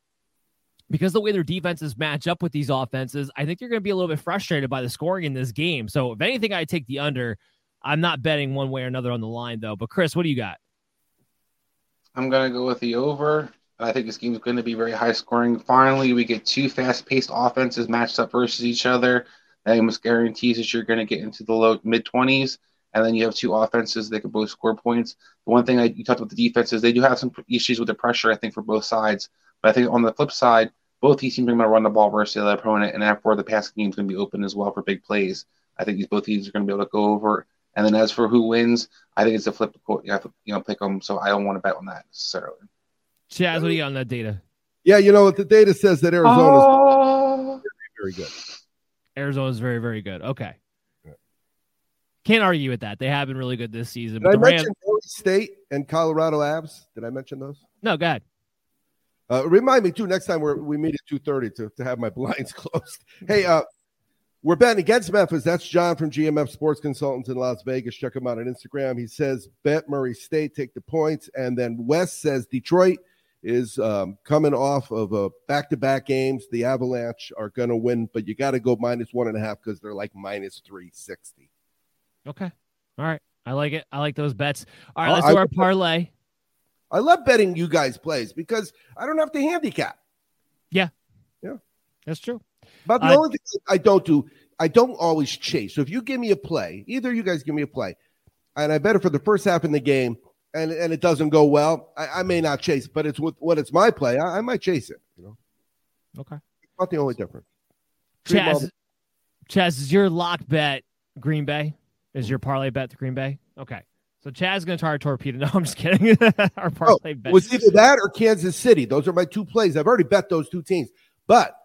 because the way their defenses match up with these offenses, I think you're going to be a little bit frustrated by the scoring in this game. So, if anything, I take the under. I'm not betting one way or another on the line, though. But, Chris, what do you got? I'm going to go with the over. I think this game is going to be very high scoring. Finally, we get two fast paced offenses matched up versus each other. That almost guarantees that you're going to get into the low mid 20s. And then you have two offenses that can both score points. The one thing I, you talked about the defenses, they do have some issues with the pressure, I think, for both sides. But I think on the flip side, both these teams are going to run the ball versus the other opponent, and therefore the passing game is going to be open as well for big plays. I think these both teams are going to be able to go over. And then as for who wins, I think it's a flip, you, have to, you know, pick them. So I don't want to bet on that necessarily. Chaz, what do you got on that data? Yeah, you know what the data says that Arizona is oh. very, very good. Arizona is very, very good. Okay. Can't argue with that. They have been really good this season. Did I mention Rams... State and Colorado Avs? Did I mention those? No, go ahead. Uh, remind me too next time we we meet at two thirty to to have my blinds closed. Hey, uh, we're betting against Memphis. That's John from GMF Sports Consultants in Las Vegas. Check him out on Instagram. He says bet Murray State, take the points, and then Wes says Detroit is um, coming off of a back-to-back games. The Avalanche are going to win, but you got to go minus one and a half because they're like minus three sixty. Okay, all right, I like it. I like those bets. All right, let's do our parlay. I love betting you guys plays because I don't have to handicap. Yeah, yeah, that's true. But the Uh, only thing I don't do, I don't always chase. So if you give me a play, either you guys give me a play, and I bet it for the first half in the game, and and it doesn't go well, I, I may not chase. But it's with when it's my play, I, I might chase it. You know, Okay. not the only difference. Treat 'em all Chaz, Chaz, is your lock bet Green Bay? Is your parlay bet to Green Bay? Okay. So Chaz is going to try to torpedo. No, I'm just kidding. Our Oh, parlay bet. was either that or Kansas City. Those are my two plays. I've already bet those two teams. But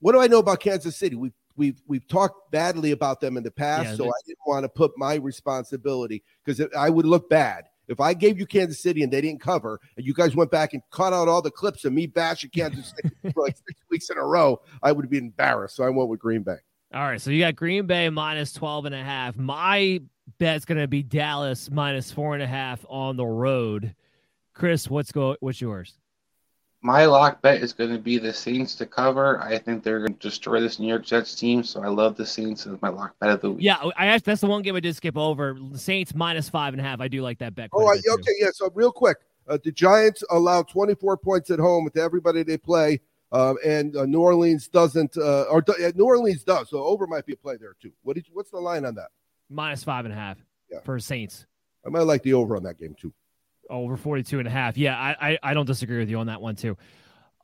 what do I know about Kansas City? We've we've we've talked badly about them in the past, Yeah, so I didn't want to put my responsibility because I would look bad if I gave you Kansas City and they didn't cover, and you guys went back and cut out all the clips of me bashing Kansas City for like six weeks in a row. I would be embarrassed. So I went with Green Bay. All right. So you got Green Bay minus 12 and a half. My bet's going to be Dallas minus four and a half on the road. Chris, what's go? What's yours? My lock bet is going to be the Saints to cover. I think they're going to destroy this New York Jets team, so I love the Saints as my lock bet of the week. Yeah, I asked. That's the one game I did skip over. The Saints minus five and a half. I do like that bet. quite Oh, a I, too. okay, yeah. So real quick, uh, the Giants allow 24 points at home to everybody they play, um, and uh, New Orleans doesn't, uh, or uh, New Orleans does. So over might be a play there too. What did you, what's the line on that? minus five and a half Yeah. for Saints. I might like the over on that game too. Over 42 and a half. Yeah, I, I, I don't disagree with you on that one, too.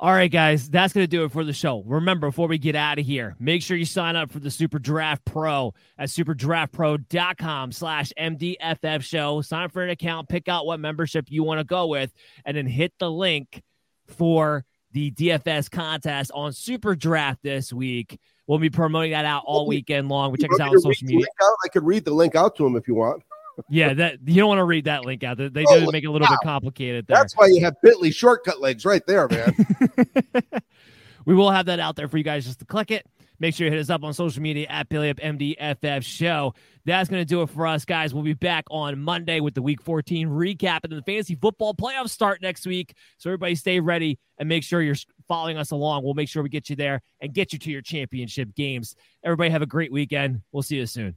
All right, guys, that's going to do it for the show. Remember, before we get out of here, make sure you sign up for the Super Draft Pro at superdraftpro.com slash MDFF show. Sign up for an account, pick out what membership you want to go with, and then hit the link for the DFS contest on Super Draft this week. We'll be promoting that out all weekend long. We check us out on social media. I could read the link out to him if you want. Yeah, that you don't want to read that link out. They, they Oh, do make it a little bit complicated there. That's why you have Bitly shortcut legs right there, man. we will have that out there for you guys just to click it. Make sure you hit us up on social media at Billy Up MDFF Show. That's going to do it for us, guys. We'll be back on Monday with the Week 14 recap and the fantasy football playoffs start next week. So everybody stay ready and make sure you're following us along. We'll make sure we get you there and get you to your championship games. Everybody have a great weekend. We'll see you soon.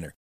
winner.